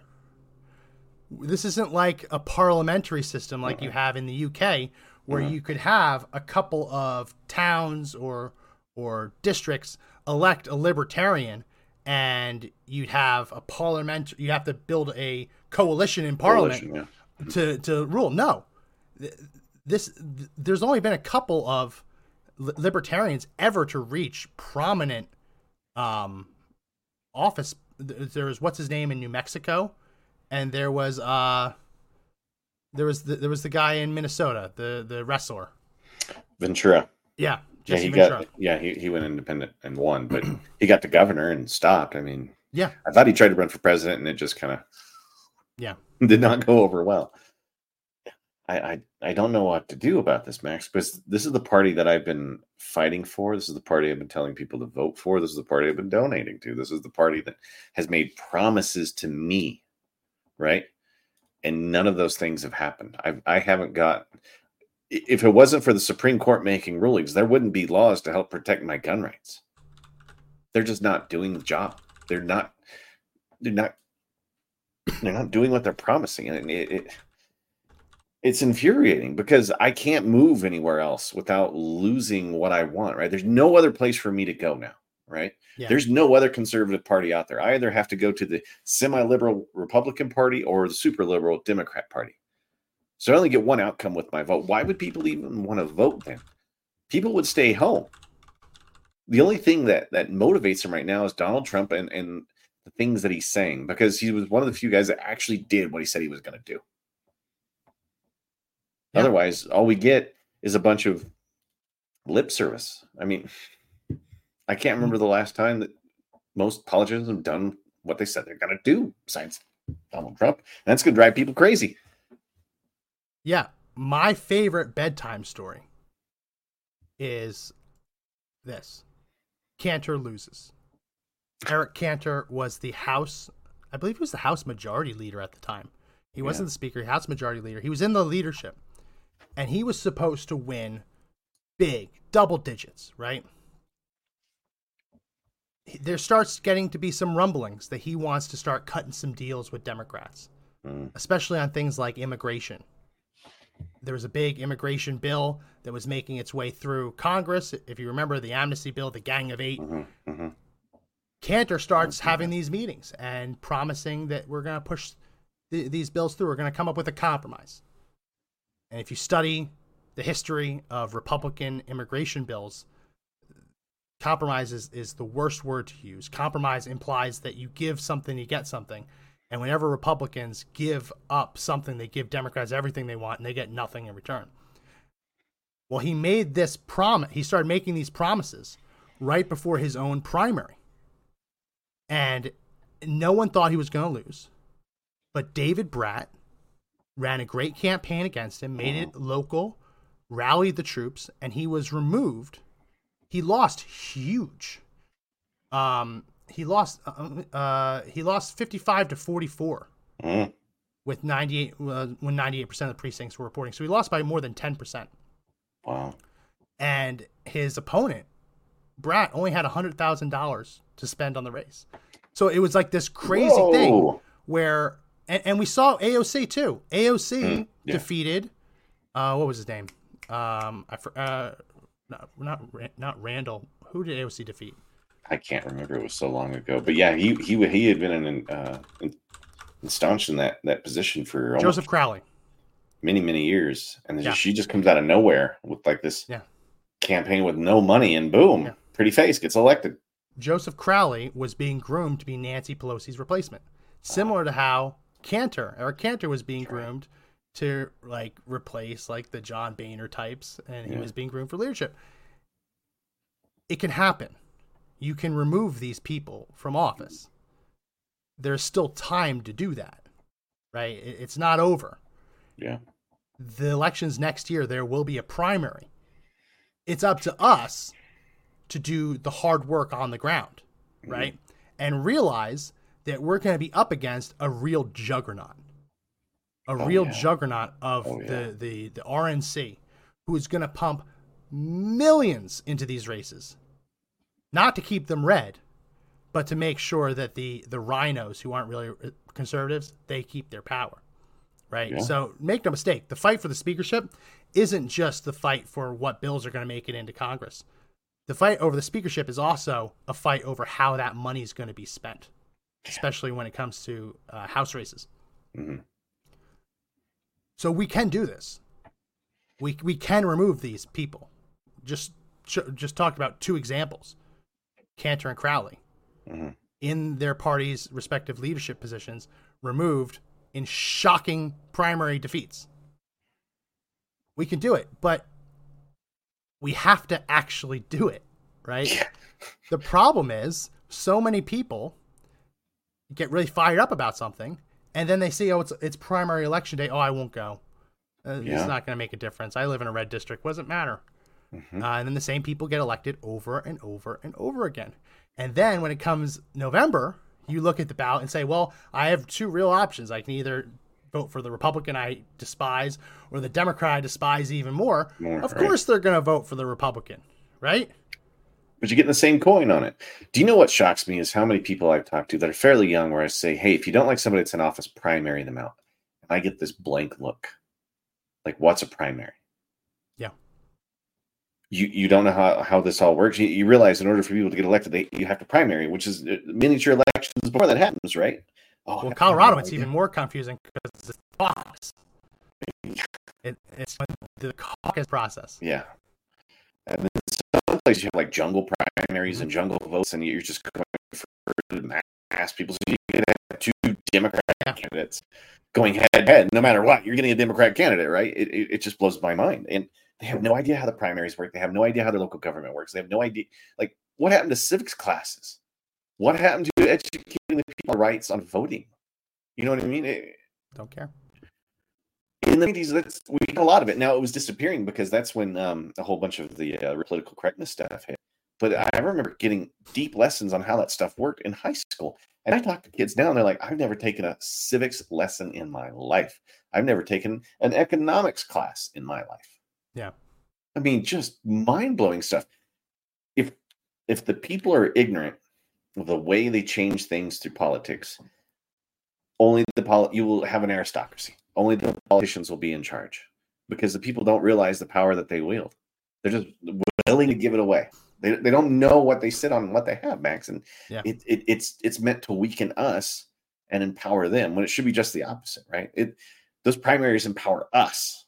Speaker 2: This isn't like a parliamentary system like you have in the UK, where mm-hmm. you could have a couple of towns or or districts elect a libertarian, and you'd have a parliament. You have to build a coalition in parliament
Speaker 1: Coalition, yeah.
Speaker 2: to to rule. No, this th- there's only been a couple of li- libertarians ever to reach prominent um office. There was what's his name in New Mexico, and there was uh there was the, there was the guy in Minnesota, the the wrestler.
Speaker 1: Ventura.
Speaker 2: Yeah,
Speaker 1: Yeah, he
Speaker 2: Ventura.
Speaker 1: got. Yeah, he, he went independent and won, but he got the governor and stopped. I mean,
Speaker 2: yeah,
Speaker 1: I thought he tried to run for president, and it just kind of
Speaker 2: yeah.
Speaker 1: did not go over well. I, I I don't know what to do about this, Max, because this is the party that I've been fighting for. This is the party I've been telling people to vote for. This is the party I've been donating to. This is the party that has made promises to me, right? And none of those things have happened. I I haven't got. If it wasn't for the Supreme Court making rulings, there wouldn't be laws to help protect my gun rights. They're just not doing the job. They're not. They're not they're not doing what they're promising and it, it it's infuriating because i can't move anywhere else without losing what i want right? There's no other place for me to go now right?
Speaker 2: Yeah.
Speaker 1: there's no other conservative party out there. I either have to go to the semi-liberal republican party or the super liberal democrat party. So i only get one outcome with my vote. Why would people even want to vote then? People would stay home. The only thing that that motivates them right now is donald trump and and the things that he's saying because he was one of the few guys that actually did what he said he was going to do.
Speaker 2: Yeah.
Speaker 1: Otherwise, all we get is a bunch of lip service. I mean, I can't hmm. remember the last time that most politicians have done what they said they're going to do besides Donald Trump. And that's going to drive people crazy.
Speaker 2: Yeah, my favorite bedtime story is this: Cantor loses. Eric Cantor was the House, I believe he was the House Majority Leader at the time. He wasn't the Speaker, House Majority Leader. He was in the leadership, and he was supposed to win big, double digits, right? there starts getting to be some rumblings that he wants to start cutting some deals with Democrats,
Speaker 1: Mm.
Speaker 2: especially on things like immigration. There was a big immigration bill that was making its way through Congress. If you remember the amnesty bill, the Gang of 8
Speaker 1: hmm hmm
Speaker 2: Cantor starts having these meetings and promising that we're going to push th- these bills through. We're going to come up with a compromise. And if you study the history of Republican immigration bills, compromise is, is the worst word to use. Compromise implies that you give something, you get something. And whenever Republicans give up something, they give Democrats everything they want and they get nothing in return. Well, he made this promise. He started making these promises right before his own primary. And no one thought he was going to lose. But David Brat ran a great campaign against him, made it local, rallied the troops, and he was removed. He lost huge. Um, he lost. Uh, uh, he lost fifty-five to forty-four
Speaker 1: Mm.
Speaker 2: with ninety-eight uh, when ninety-eight percent of the precincts were reporting. So he lost by more than ten percent.
Speaker 1: Wow.
Speaker 2: And his opponent, Brat, only had hundred thousand dollars to spend on the race. So it was like this crazy thing where and, and we saw AOC too. AOC
Speaker 1: Mm, yeah.
Speaker 2: defeated uh what was his name? Um I for, uh not not not Randall. Who did AOC defeat?
Speaker 1: I can't remember. It was so long ago. But yeah, he he he had been in, uh, in, instaunched in that that position for
Speaker 2: Joseph Crowley.
Speaker 1: many many years, and
Speaker 2: Yeah.
Speaker 1: she just comes out of nowhere with like this
Speaker 2: Yeah.
Speaker 1: campaign with no money, and boom,
Speaker 2: Yeah.
Speaker 1: pretty face gets elected.
Speaker 2: Joseph Crowley was being groomed to be Nancy Pelosi's replacement. Similar to how Cantor, Eric Cantor was being groomed to like replace like the John Boehner types and he
Speaker 1: Yeah.
Speaker 2: was being groomed for leadership. It can happen. You can remove these people from office. There's still time to do that. Right? It's not over.
Speaker 1: Yeah,
Speaker 2: the elections next year, there will be a primary. It's up to us to do the hard work on the ground, mm-hmm. right? And realize that we're going to be up against a real juggernaut, a
Speaker 1: Oh,
Speaker 2: real
Speaker 1: yeah.
Speaker 2: juggernaut of
Speaker 1: Oh, yeah.
Speaker 2: the, the, the RNC who is going to pump millions into these races, not to keep them red, but to make sure that the, the RINOs who aren't really uh, conservatives, they keep their power right?
Speaker 1: Yeah.
Speaker 2: So make no mistake, the fight for the speakership isn't just the fight for what bills are going to make it into Congress. The fight over the speakership is also a fight over how that money is going to be spent, especially when it comes to uh, House races.
Speaker 1: Mhm.
Speaker 2: So we can do this. We we can remove these people. Just just talked about two examples, Cantor and Crowley,
Speaker 1: Mhm.
Speaker 2: in their parties' respective leadership positions, removed in shocking primary defeats. We can do it, but we have to actually do it, right?
Speaker 1: Yeah.
Speaker 2: The problem is so many people get really fired up about something and then they see oh it's it's primary election day oh I won't go. Uh,
Speaker 1: Yeah.
Speaker 2: It's not going to make a difference. I live in a red district. What does it matter?
Speaker 1: Mhm.
Speaker 2: Uh, and then the same people get elected over and over and over again. And then when it comes November, you look at the ballot and say, well, I have two real options. I can either vote for the Republican I despise or the Democrat I despise even more.
Speaker 1: More,
Speaker 2: of
Speaker 1: right.
Speaker 2: course, they're going to vote for the Republican, right?
Speaker 1: But you're getting the same coin on it. Do you know what shocks me is how many people I've talked to that are fairly young, where I say, "Hey, if you don't like somebody that's in office, primary them out," and I get this blank look, like, "What's a primary?"
Speaker 2: Yeah.
Speaker 1: You you don't know how, how this all works. You, you realize in order for people to get elected, they you have to primary, which is uh, miniature elections before that happens, right? Oh,
Speaker 2: Well, Colorado, it's even more confusing because it's caucus. It, it's the caucus process.
Speaker 1: Yeah. And then some places you have like jungle primaries and jungle votes, and you're just going for the mass people. So you can have two Democrat
Speaker 2: Yeah.
Speaker 1: candidates going head to head. No matter what, you're getting a Democrat candidate, right? It, it, it just blows my mind. And they have no idea how the primaries work. They have no idea how their local government works. They have no idea. Like, what happened to civics classes? What happened to educating the people rights on voting? You know what I mean? It-
Speaker 2: Don't care.
Speaker 1: In the 90s that's we had a lot of it. Now it was disappearing because that's when um, a whole bunch of the uh, political correctness stuff hit. But i remember getting deep lessons on how that stuff worked in high school. And i talk to kids now and they're like i've never taken a civics lesson in my life. I've never taken an economics class in my life.
Speaker 2: Yeah.
Speaker 1: i mean just mind-blowing stuff. If if the people are ignorant of the way they change things through politics, only the pol- you will have an aristocracy. Only the politicians will be in charge because the people don't realize the power that they wield. They're just willing to give it away. They, they don't know what they sit on and what they have, Max. And
Speaker 2: Yeah.
Speaker 1: it, it it's it's meant to weaken us and empower them when it should be just the opposite, right? It those primaries empower us,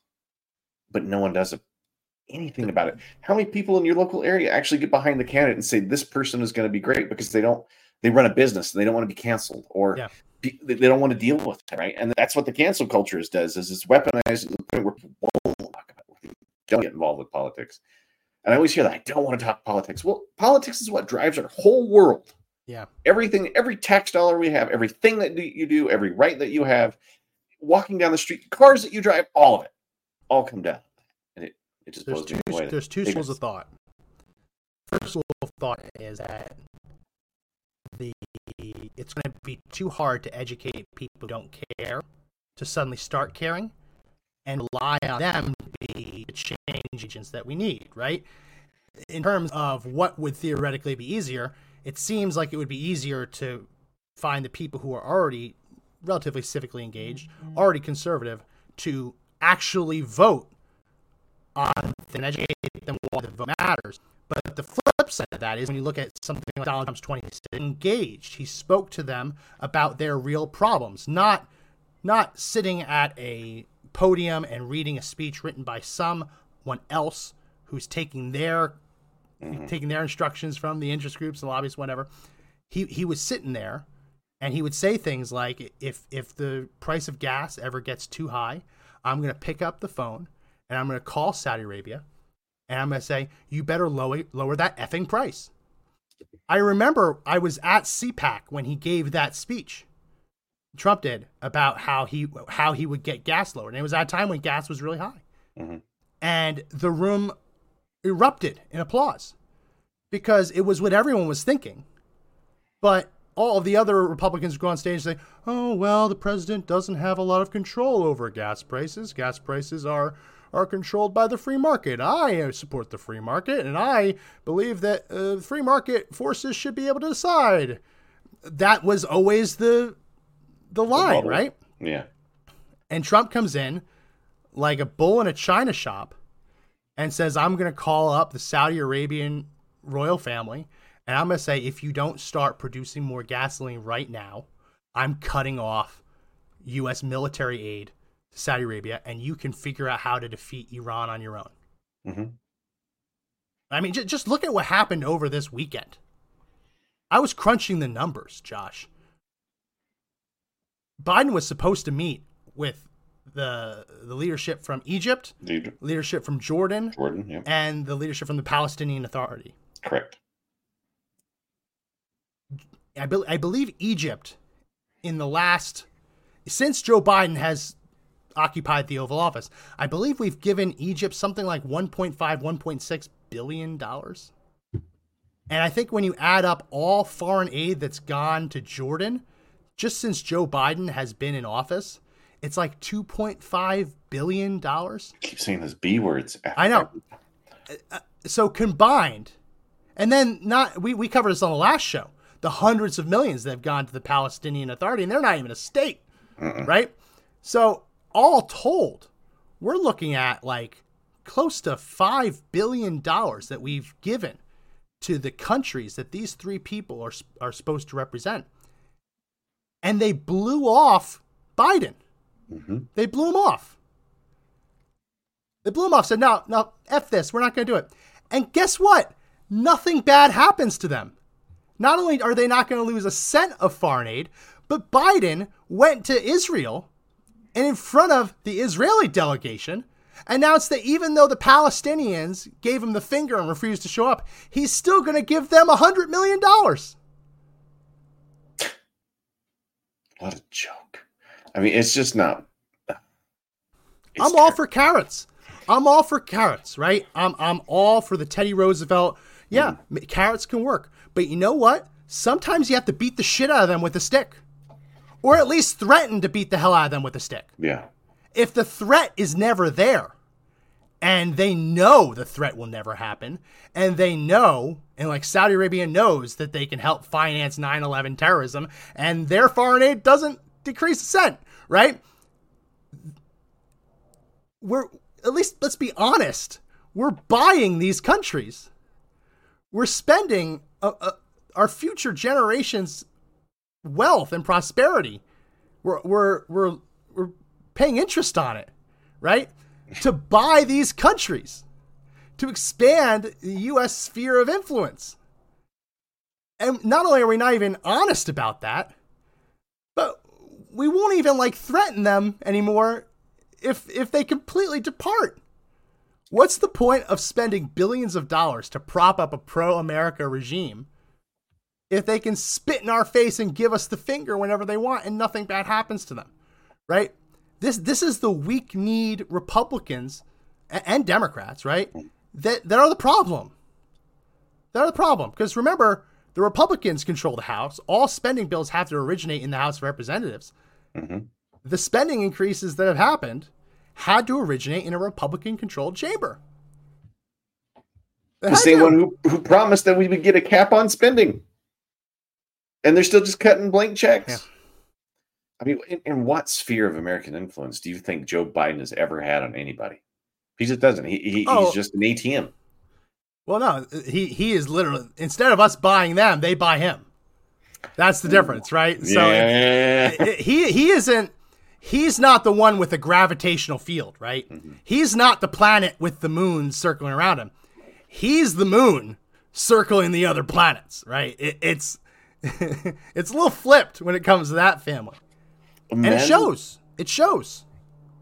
Speaker 1: but no one does anything about it. How many people in your local area actually get behind the candidate and say this person is going to be great because they don't they run a business and they don't want to be canceled or
Speaker 2: Yeah.
Speaker 1: They don't want to deal with it, right? And that's what the cancel culture is does is it's weaponized to the point where people won't talk about it. don't get involved with politics. And I always hear that I don't want to talk politics. Well, politics is what drives our whole world.
Speaker 2: Yeah.
Speaker 1: Everything, every tax dollar we have, everything that you do, every right that you have, walking down the street, cars that you drive, all of it, all come down. And it, it just
Speaker 2: There's
Speaker 1: blows
Speaker 2: two,
Speaker 1: me away.
Speaker 2: there's two schools of thought. First school of thought is that it's going to be too hard to educate people who don't care to suddenly start caring and rely on them to be the change agents that we need, right? In terms of what would theoretically be easier, it seems like it would be easier to find the people who are already relatively civically engaged, mm-hmm. already conservative, to actually vote on and educate them why the vote matters. But the flip side of that is when you look at something like Donald Trump's 20, engaged. He spoke to them about their real problems, not not sitting at a podium and reading a speech written by someone else who's taking their mm-hmm. taking their instructions from the interest groups, the lobbyists, whatever. He he was sitting there and he would say things like if if the price of gas ever gets too high, I'm going to pick up the phone and I'm going to call Saudi Arabia and I'm going to say you better lower lower that effing price. I remember I was at CPAC when he gave that speech. Trump did about how he how he would get gas lowered. And it was at a time when gas was really high.
Speaker 1: Mhm.
Speaker 2: And the room erupted in applause because it was what everyone was thinking. But all of the other Republicans go on stage and say, "Oh well, the president doesn't have a lot of control over gas prices. Gas prices are are controlled by the free market. I uh, support the free market, and I believe that uh, free market forces should be able to decide." That was always the the line,
Speaker 1: model.
Speaker 2: right?
Speaker 1: Yeah.
Speaker 2: And Trump comes in like a bull in a china shop and says, I'm going to call up the Saudi Arabian royal family and I'm going to say, if you don't start producing more gasoline right now, I'm cutting off U.S. military aid Saudi Arabia and you can figure out how to defeat Iran on your own.
Speaker 1: hmm
Speaker 2: I mean, j- just look at what happened over this weekend. I was crunching the numbers, Josh. Biden was supposed to meet with the the leadership from Egypt,
Speaker 1: Dude,
Speaker 2: leadership from Jordan,
Speaker 1: Jordan, yeah.
Speaker 2: and the leadership from the Palestinian Authority.
Speaker 1: Correct.
Speaker 2: I, be- I believe Egypt, in the last, since Joe Biden has occupied the Oval Office, I believe we've given Egypt something like 1.5, 1.6 billion dollars. And I think when you add up all foreign aid that's gone to Jordan, just since Joe Biden has been in office, it's like 2.5 billion dollars.
Speaker 1: keep saying those B words.
Speaker 2: I know. Uh, uh, so combined, and then not we, we covered this on the last show. The hundreds of millions that have gone to the Palestinian Authority, and they're not even a state, right? So all told, we're looking at like close to five billion dollars that we've given to the countries that these three people are are supposed to represent, and they blew off Biden.
Speaker 1: hmm
Speaker 2: They blew him off. They blew him off. Said, "No, no, f this. We're not going to do it." And guess what? Nothing bad happens to them. Not only are they not going to lose a cent of foreign aid, but Biden went to Israel and in front of the Israeli delegation announced that even though the Palestinians gave him the finger and refused to show up, he's still going to give them a hundred million dollars.
Speaker 1: What a joke. I mean, it's just not. it's
Speaker 2: I'm all for carrots. I'm all for carrots, right? I'm I'm all for the Teddy Roosevelt. Yeah, mm. m carrots can work, but you know what? Sometimes you have to beat the shit out of them with a stick, or at least threaten to beat the hell out of them with a stick.
Speaker 1: Yeah.
Speaker 2: If the threat is never there, and they know the threat will never happen and they know and like saudi arabia knows that they can help finance 9-11 terrorism and their foreign aid doesn't decrease a cent right we're at least let's be honest we're buying these countries we're spending uh, uh, our future generations wealth and prosperity we're we're we're, we're paying interest on it right to buy these countries, to expand the U.S. sphere of influence. And not only are we not even honest about that, but we won't even like threaten them anymore if if they completely depart. What's the point of spending billions of dollars to prop up a pro-America regime if they can spit in our face and give us the finger whenever they want and nothing bad happens to them? Right? This this is the weak need Republicans and Democrats, right? That that are the problem. That are the problem. Because remember, the Republicans control the House. All spending bills have to originate in the House of Representatives. Mm-hmm. The spending increases that have happened had to originate in a Republican-controlled chamber.
Speaker 1: the same one who, who promised that we would get a cap on spending, and they're still just cutting blank checks. Yeah. I mean, in, in, what sphere of American influence do you think Joe Biden has ever had on anybody? He just doesn't. He, he oh. he's just an ATM.
Speaker 2: Well, no, he he is literally instead of us buying them, they buy him. That's the difference, right? So yeah. it, it, he he isn't. He's not the one with the gravitational field, right? Mm-hmm. He's not the planet with the moon circling around him. He's the moon circling the other planets, right? It, it's it's a little flipped when it comes to that family. Imagine, and it shows. It shows.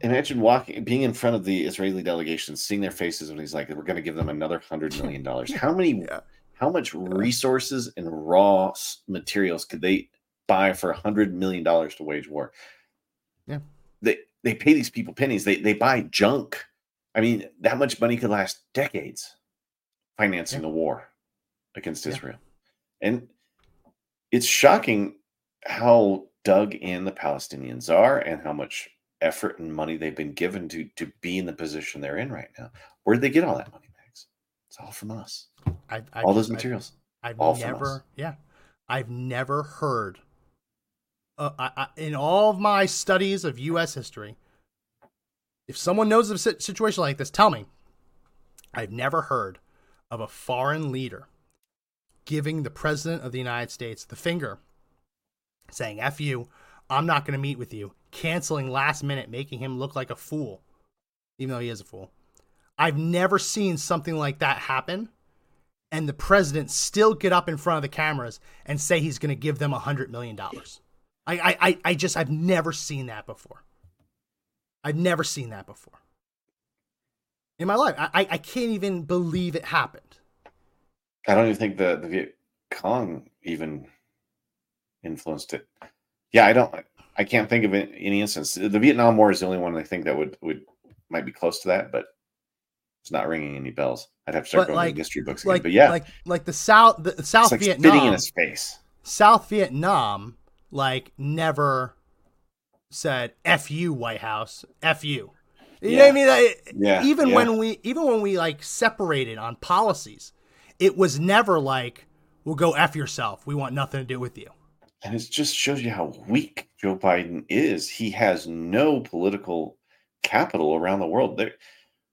Speaker 1: Imagine walking, being in front of the Israeli delegation, seeing their faces when he's like, "We're going to give them another hundred million dollars." How many? Yeah. How much resources and raw materials could they buy for a hundred million dollars to wage war?
Speaker 2: Yeah,
Speaker 1: they they pay these people pennies. They they buy junk. I mean, that much money could last decades financing yeah. a war against Israel, and it's shocking how dug in the Palestinians are and how much effort and money they've been given to to be in the position they're in right now. Where did they get all that money, Max? It's all from us. I, I all those materials.
Speaker 2: I, have all never, yeah, I've never heard. Uh, I, in all of my studies of U.S. history, if someone knows of a situation like this, tell me. I've never heard of a foreign leader giving the president of the United States the finger saying, F you, I'm not going to meet with you, canceling last minute, making him look like a fool, even though he is a fool. I've never seen something like that happen. And the president still get up in front of the cameras and say he's going to give them a $100 million. I, I, I just, I've never seen that before. I've never seen that before in my life. I, I can't even believe it happened.
Speaker 1: I don't even think the, the Viet Cong even influenced it. Yeah, I don't. I can't think of any instance. The Vietnam War is the only one I think that would would might be close to that, but it's not ringing any bells. I'd have to start but going like, to history books again.
Speaker 2: Like,
Speaker 1: but yeah,
Speaker 2: like like the South the South
Speaker 1: like
Speaker 2: Vietnam
Speaker 1: spitting in his face.
Speaker 2: South Vietnam like never said "f you, White House, f you." You yeah. know what I mean? Like, yeah. Even yeah. when we even when we like separated on policies, it was never like, "We'll go f yourself. We want nothing to do with you."
Speaker 1: And it just shows you how weak Joe Biden is. He has no political capital around the world. There,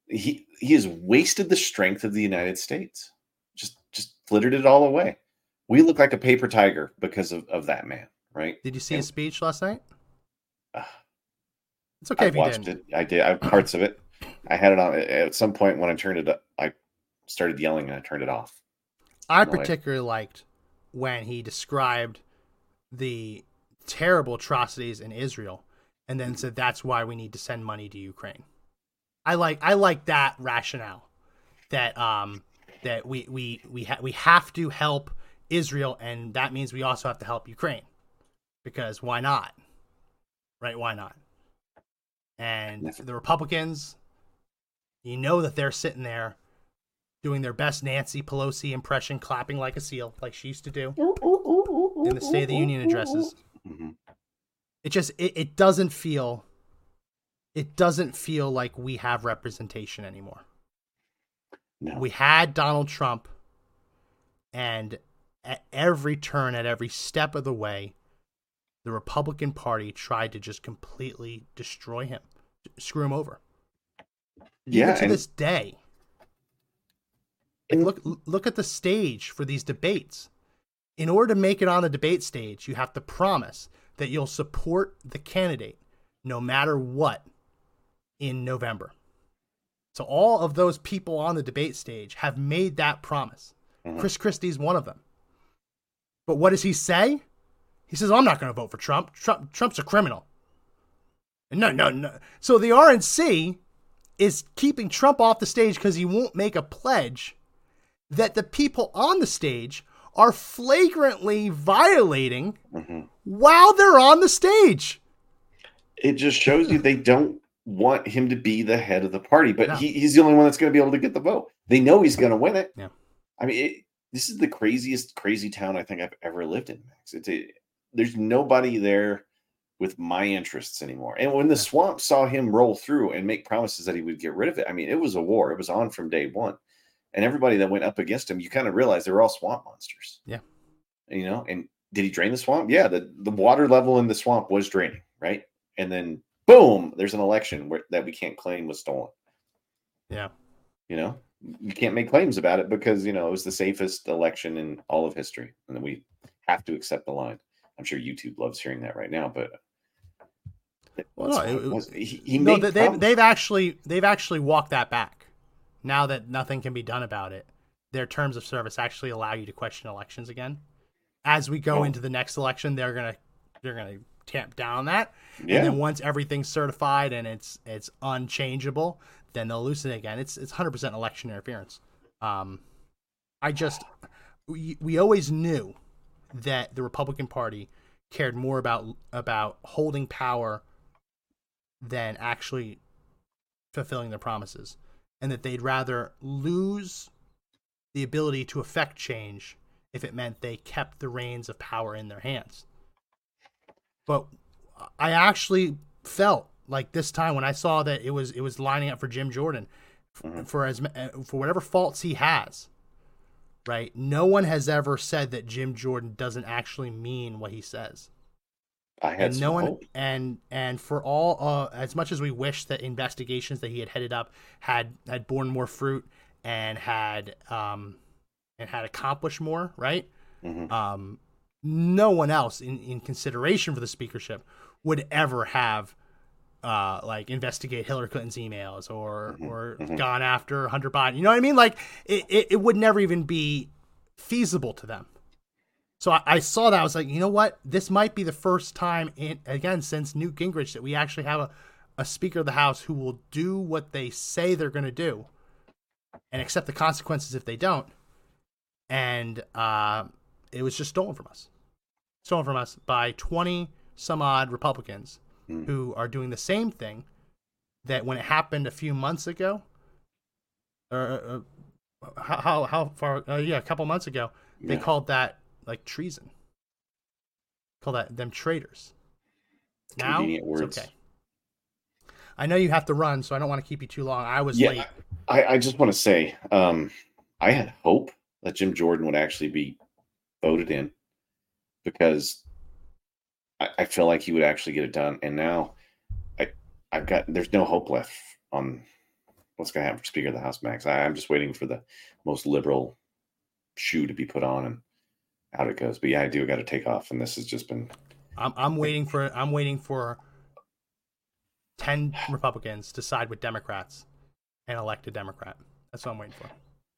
Speaker 1: he he has wasted the strength of the United States. Just just flittered it all away. We look like a paper tiger because of, of that man, right?
Speaker 2: Did you see and, his speech last night? Uh, it's okay I if you watched
Speaker 1: didn't. it. I did. I have parts of it. I had it on at some point when I turned it started yelling and I turned it off.
Speaker 2: I particularly liked when he described the terrible atrocities in Israel and then said that's why we need to send money to Ukraine. I like I like that rationale that um that we we we ha- we have to help Israel and that means we also have to help Ukraine because why not? Right? Why not? And the Republicans you know that they're sitting there doing their best Nancy Pelosi impression clapping like a seal like she used to do in the State of the Union addresses. Mm-hmm. It just it, it doesn't feel it doesn't feel like we have representation anymore.
Speaker 1: No.
Speaker 2: We had Donald Trump, and at every turn, at every step of the way, the Republican Party tried to just completely destroy him, screw him over.
Speaker 1: Yeah,
Speaker 2: Even to
Speaker 1: and-
Speaker 2: this day. Like, look look at the stage for these debates. In order to make it on the debate stage, you have to promise that you'll support the candidate no matter what in November. So all of those people on the debate stage have made that promise.
Speaker 1: Mhm.
Speaker 2: Chris Christie's one of them. But what does he say? He says, "I'm not going to vote for Trump. Trump. Trump's a criminal." No, no, no. So the RNC is keeping Trump off the stage because he won't make a pledge that the people on the stage are flagrantly violating
Speaker 1: Mhm.
Speaker 2: while they're on the stage.
Speaker 1: it just shows you they don't want him to be the head of the party, but
Speaker 2: No.
Speaker 1: he, he's the only one that's going to be able to get the vote. They know he's going to win it.
Speaker 2: Yeah.
Speaker 1: I mean, it, this is the craziest, crazy town I think I've ever lived in, Max. It's a, there's nobody there with my interests anymore. And when the swamp saw him roll through and make promises that he would get rid of it, I mean, it was a war. It was on from day one. And everybody that went up against him, you kind of realize they were all swamp monsters.
Speaker 2: Yeah.
Speaker 1: You know, and did he drain the swamp? Yeah, the, the water level in the swamp was draining, right? And then boom, there's an election where, that we can't claim was stolen.
Speaker 2: Yeah.
Speaker 1: You know, you can't make claims about it because, you know, it was the safest election in all of history. And then we have to accept the line. I'm sure YouTube loves hearing that right now, but
Speaker 2: Well, no, it- it-
Speaker 1: was. he, he
Speaker 2: no,
Speaker 1: made
Speaker 2: they, they've actually they've actually walked that back. Now that nothing can be done about it, their terms of service actually allow you to question elections again. As we go
Speaker 1: Oh.
Speaker 2: into the next election, they're gonna they're gonna tamp down on that.
Speaker 1: yeah.
Speaker 2: And then once everything's certified and it's it's unchangeable, then they'll loosen it again. It's it's hundred percent election interference. Um, I just we, we always knew that the Republican Party cared more about about holding power than actually fulfilling their promises, and that they'd rather lose the ability to affect change if it meant they kept the reins of power in their hands. But I actually felt like this time when I saw that it was it was lining up for Jim Jordan f-
Speaker 1: Mhm.
Speaker 2: for as uh, for whatever faults he has. Right? No one has ever said that Jim Jordan doesn't actually mean what he says
Speaker 1: I had
Speaker 2: no one
Speaker 1: hope.
Speaker 2: and and for all uh, as much as we wish that investigations that he had headed up had had borne more fruit and had um and had accomplished more right
Speaker 1: Mhm.
Speaker 2: um no one else in in consideration for the speakership would ever have uh like investigate Hillary Clinton's emails or
Speaker 1: Mhm,
Speaker 2: or
Speaker 1: mhm.
Speaker 2: gone after Hunter Biden you know what I mean like it, it, it would never even be feasible to them so I, I saw that. I was like, you know what? This might be the first time, in, again, since Newt Gingrich, that we actually have a, a Speaker of the House who will do what they say they're going to do and accept the consequences if they don't. And uh, it was just stolen from us. Stolen from us by 20 some odd Republicans
Speaker 1: Hmm.
Speaker 2: who are doing the same thing that when it happened a few months ago, or uh, how, how, how far, uh, yeah, a couple months ago, they called that like treason. Call that them traitors. Now it's okay. I know you have to run, so I don't want to keep you too long. I was
Speaker 1: Yeah,
Speaker 2: late.
Speaker 1: I, I just want to say, um, I had hope that Jim Jordan would actually be voted in because I, I feel like he would actually get it done. And now I, I've got there's no hope left on what's going to happen for Speaker of the House, Max. I, I'm just waiting for the most liberal shoe to be put on and out it goes. But yeah, I do got to take off, and this has just been
Speaker 2: I'm I'm waiting for I'm waiting for ten Republicans to side with Democrats and elect a Democrat. That's what I'm waiting for.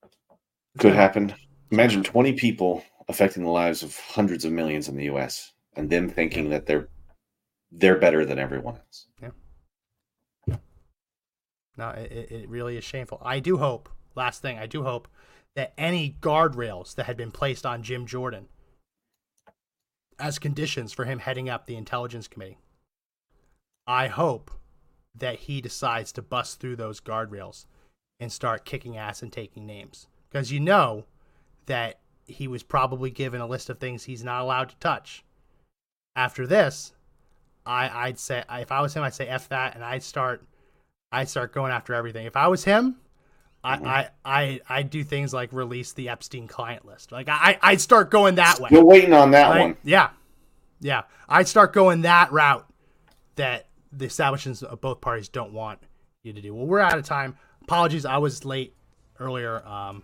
Speaker 2: It's
Speaker 1: could
Speaker 2: gonna-
Speaker 1: happen. Imagine mm-hmm. 20 people affecting the lives of hundreds of millions in the U.S. and them thinking that they're they're better than everyone else. Yeah.
Speaker 2: No, it, it- it really is shameful. I do hope, last thing, I do hope that any guardrails that had been placed on Jim Jordan as conditions for him heading up the Intelligence Committee, I hope that he decides to bust through those guardrails and start kicking ass and taking names. Because you know that he was probably given a list of things he's not allowed to touch. After this, I, I'd say if I was him, I'd say f that, and I'd start I'd start going after everything. If I was him, I, I, I, I do things like release the Epstein client list. Like I, I start going that way.
Speaker 1: You're waiting on that one.
Speaker 2: Yeah, yeah. I start going that route that the establishments of both parties don't want you to do. Well, we're out of time. Apologies, I was late earlier. Um,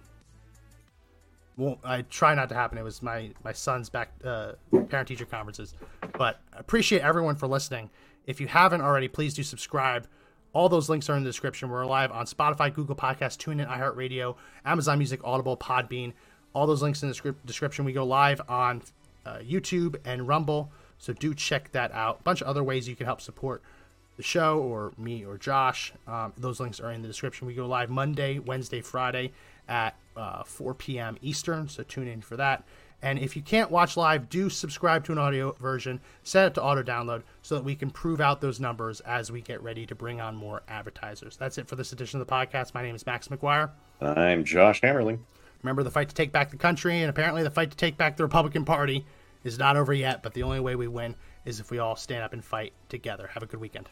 Speaker 2: well, I try not to happen. It was my my son's back uh, parent teacher conferences, but appreciate everyone for listening. If you haven't already, please do subscribe. All those links are in the description. We're live on Spotify, Google Podcasts, TuneIn, iHeartRadio, Amazon Music, Audible, Podbean. All those links in the script description. We go live on uh, YouTube and Rumble, so do check that out. A bunch of other ways you can help support the show or me or Josh. Um, those links are in the description. We go live Monday, Wednesday, Friday at uh, 4 p.m. Eastern, so tune in for that. And if you can't watch live, do subscribe to an audio version, set it to auto download so that we can prove out those numbers as we get ready to bring on more advertisers. That's it for this edition of the podcast. My name is Max McGuire.
Speaker 1: I'm Josh Hammerling.
Speaker 2: Remember the fight to take back the country, and apparently the fight to take back the Republican Party is not over yet, but the only way we win is if we all stand up and fight together. Have a good weekend.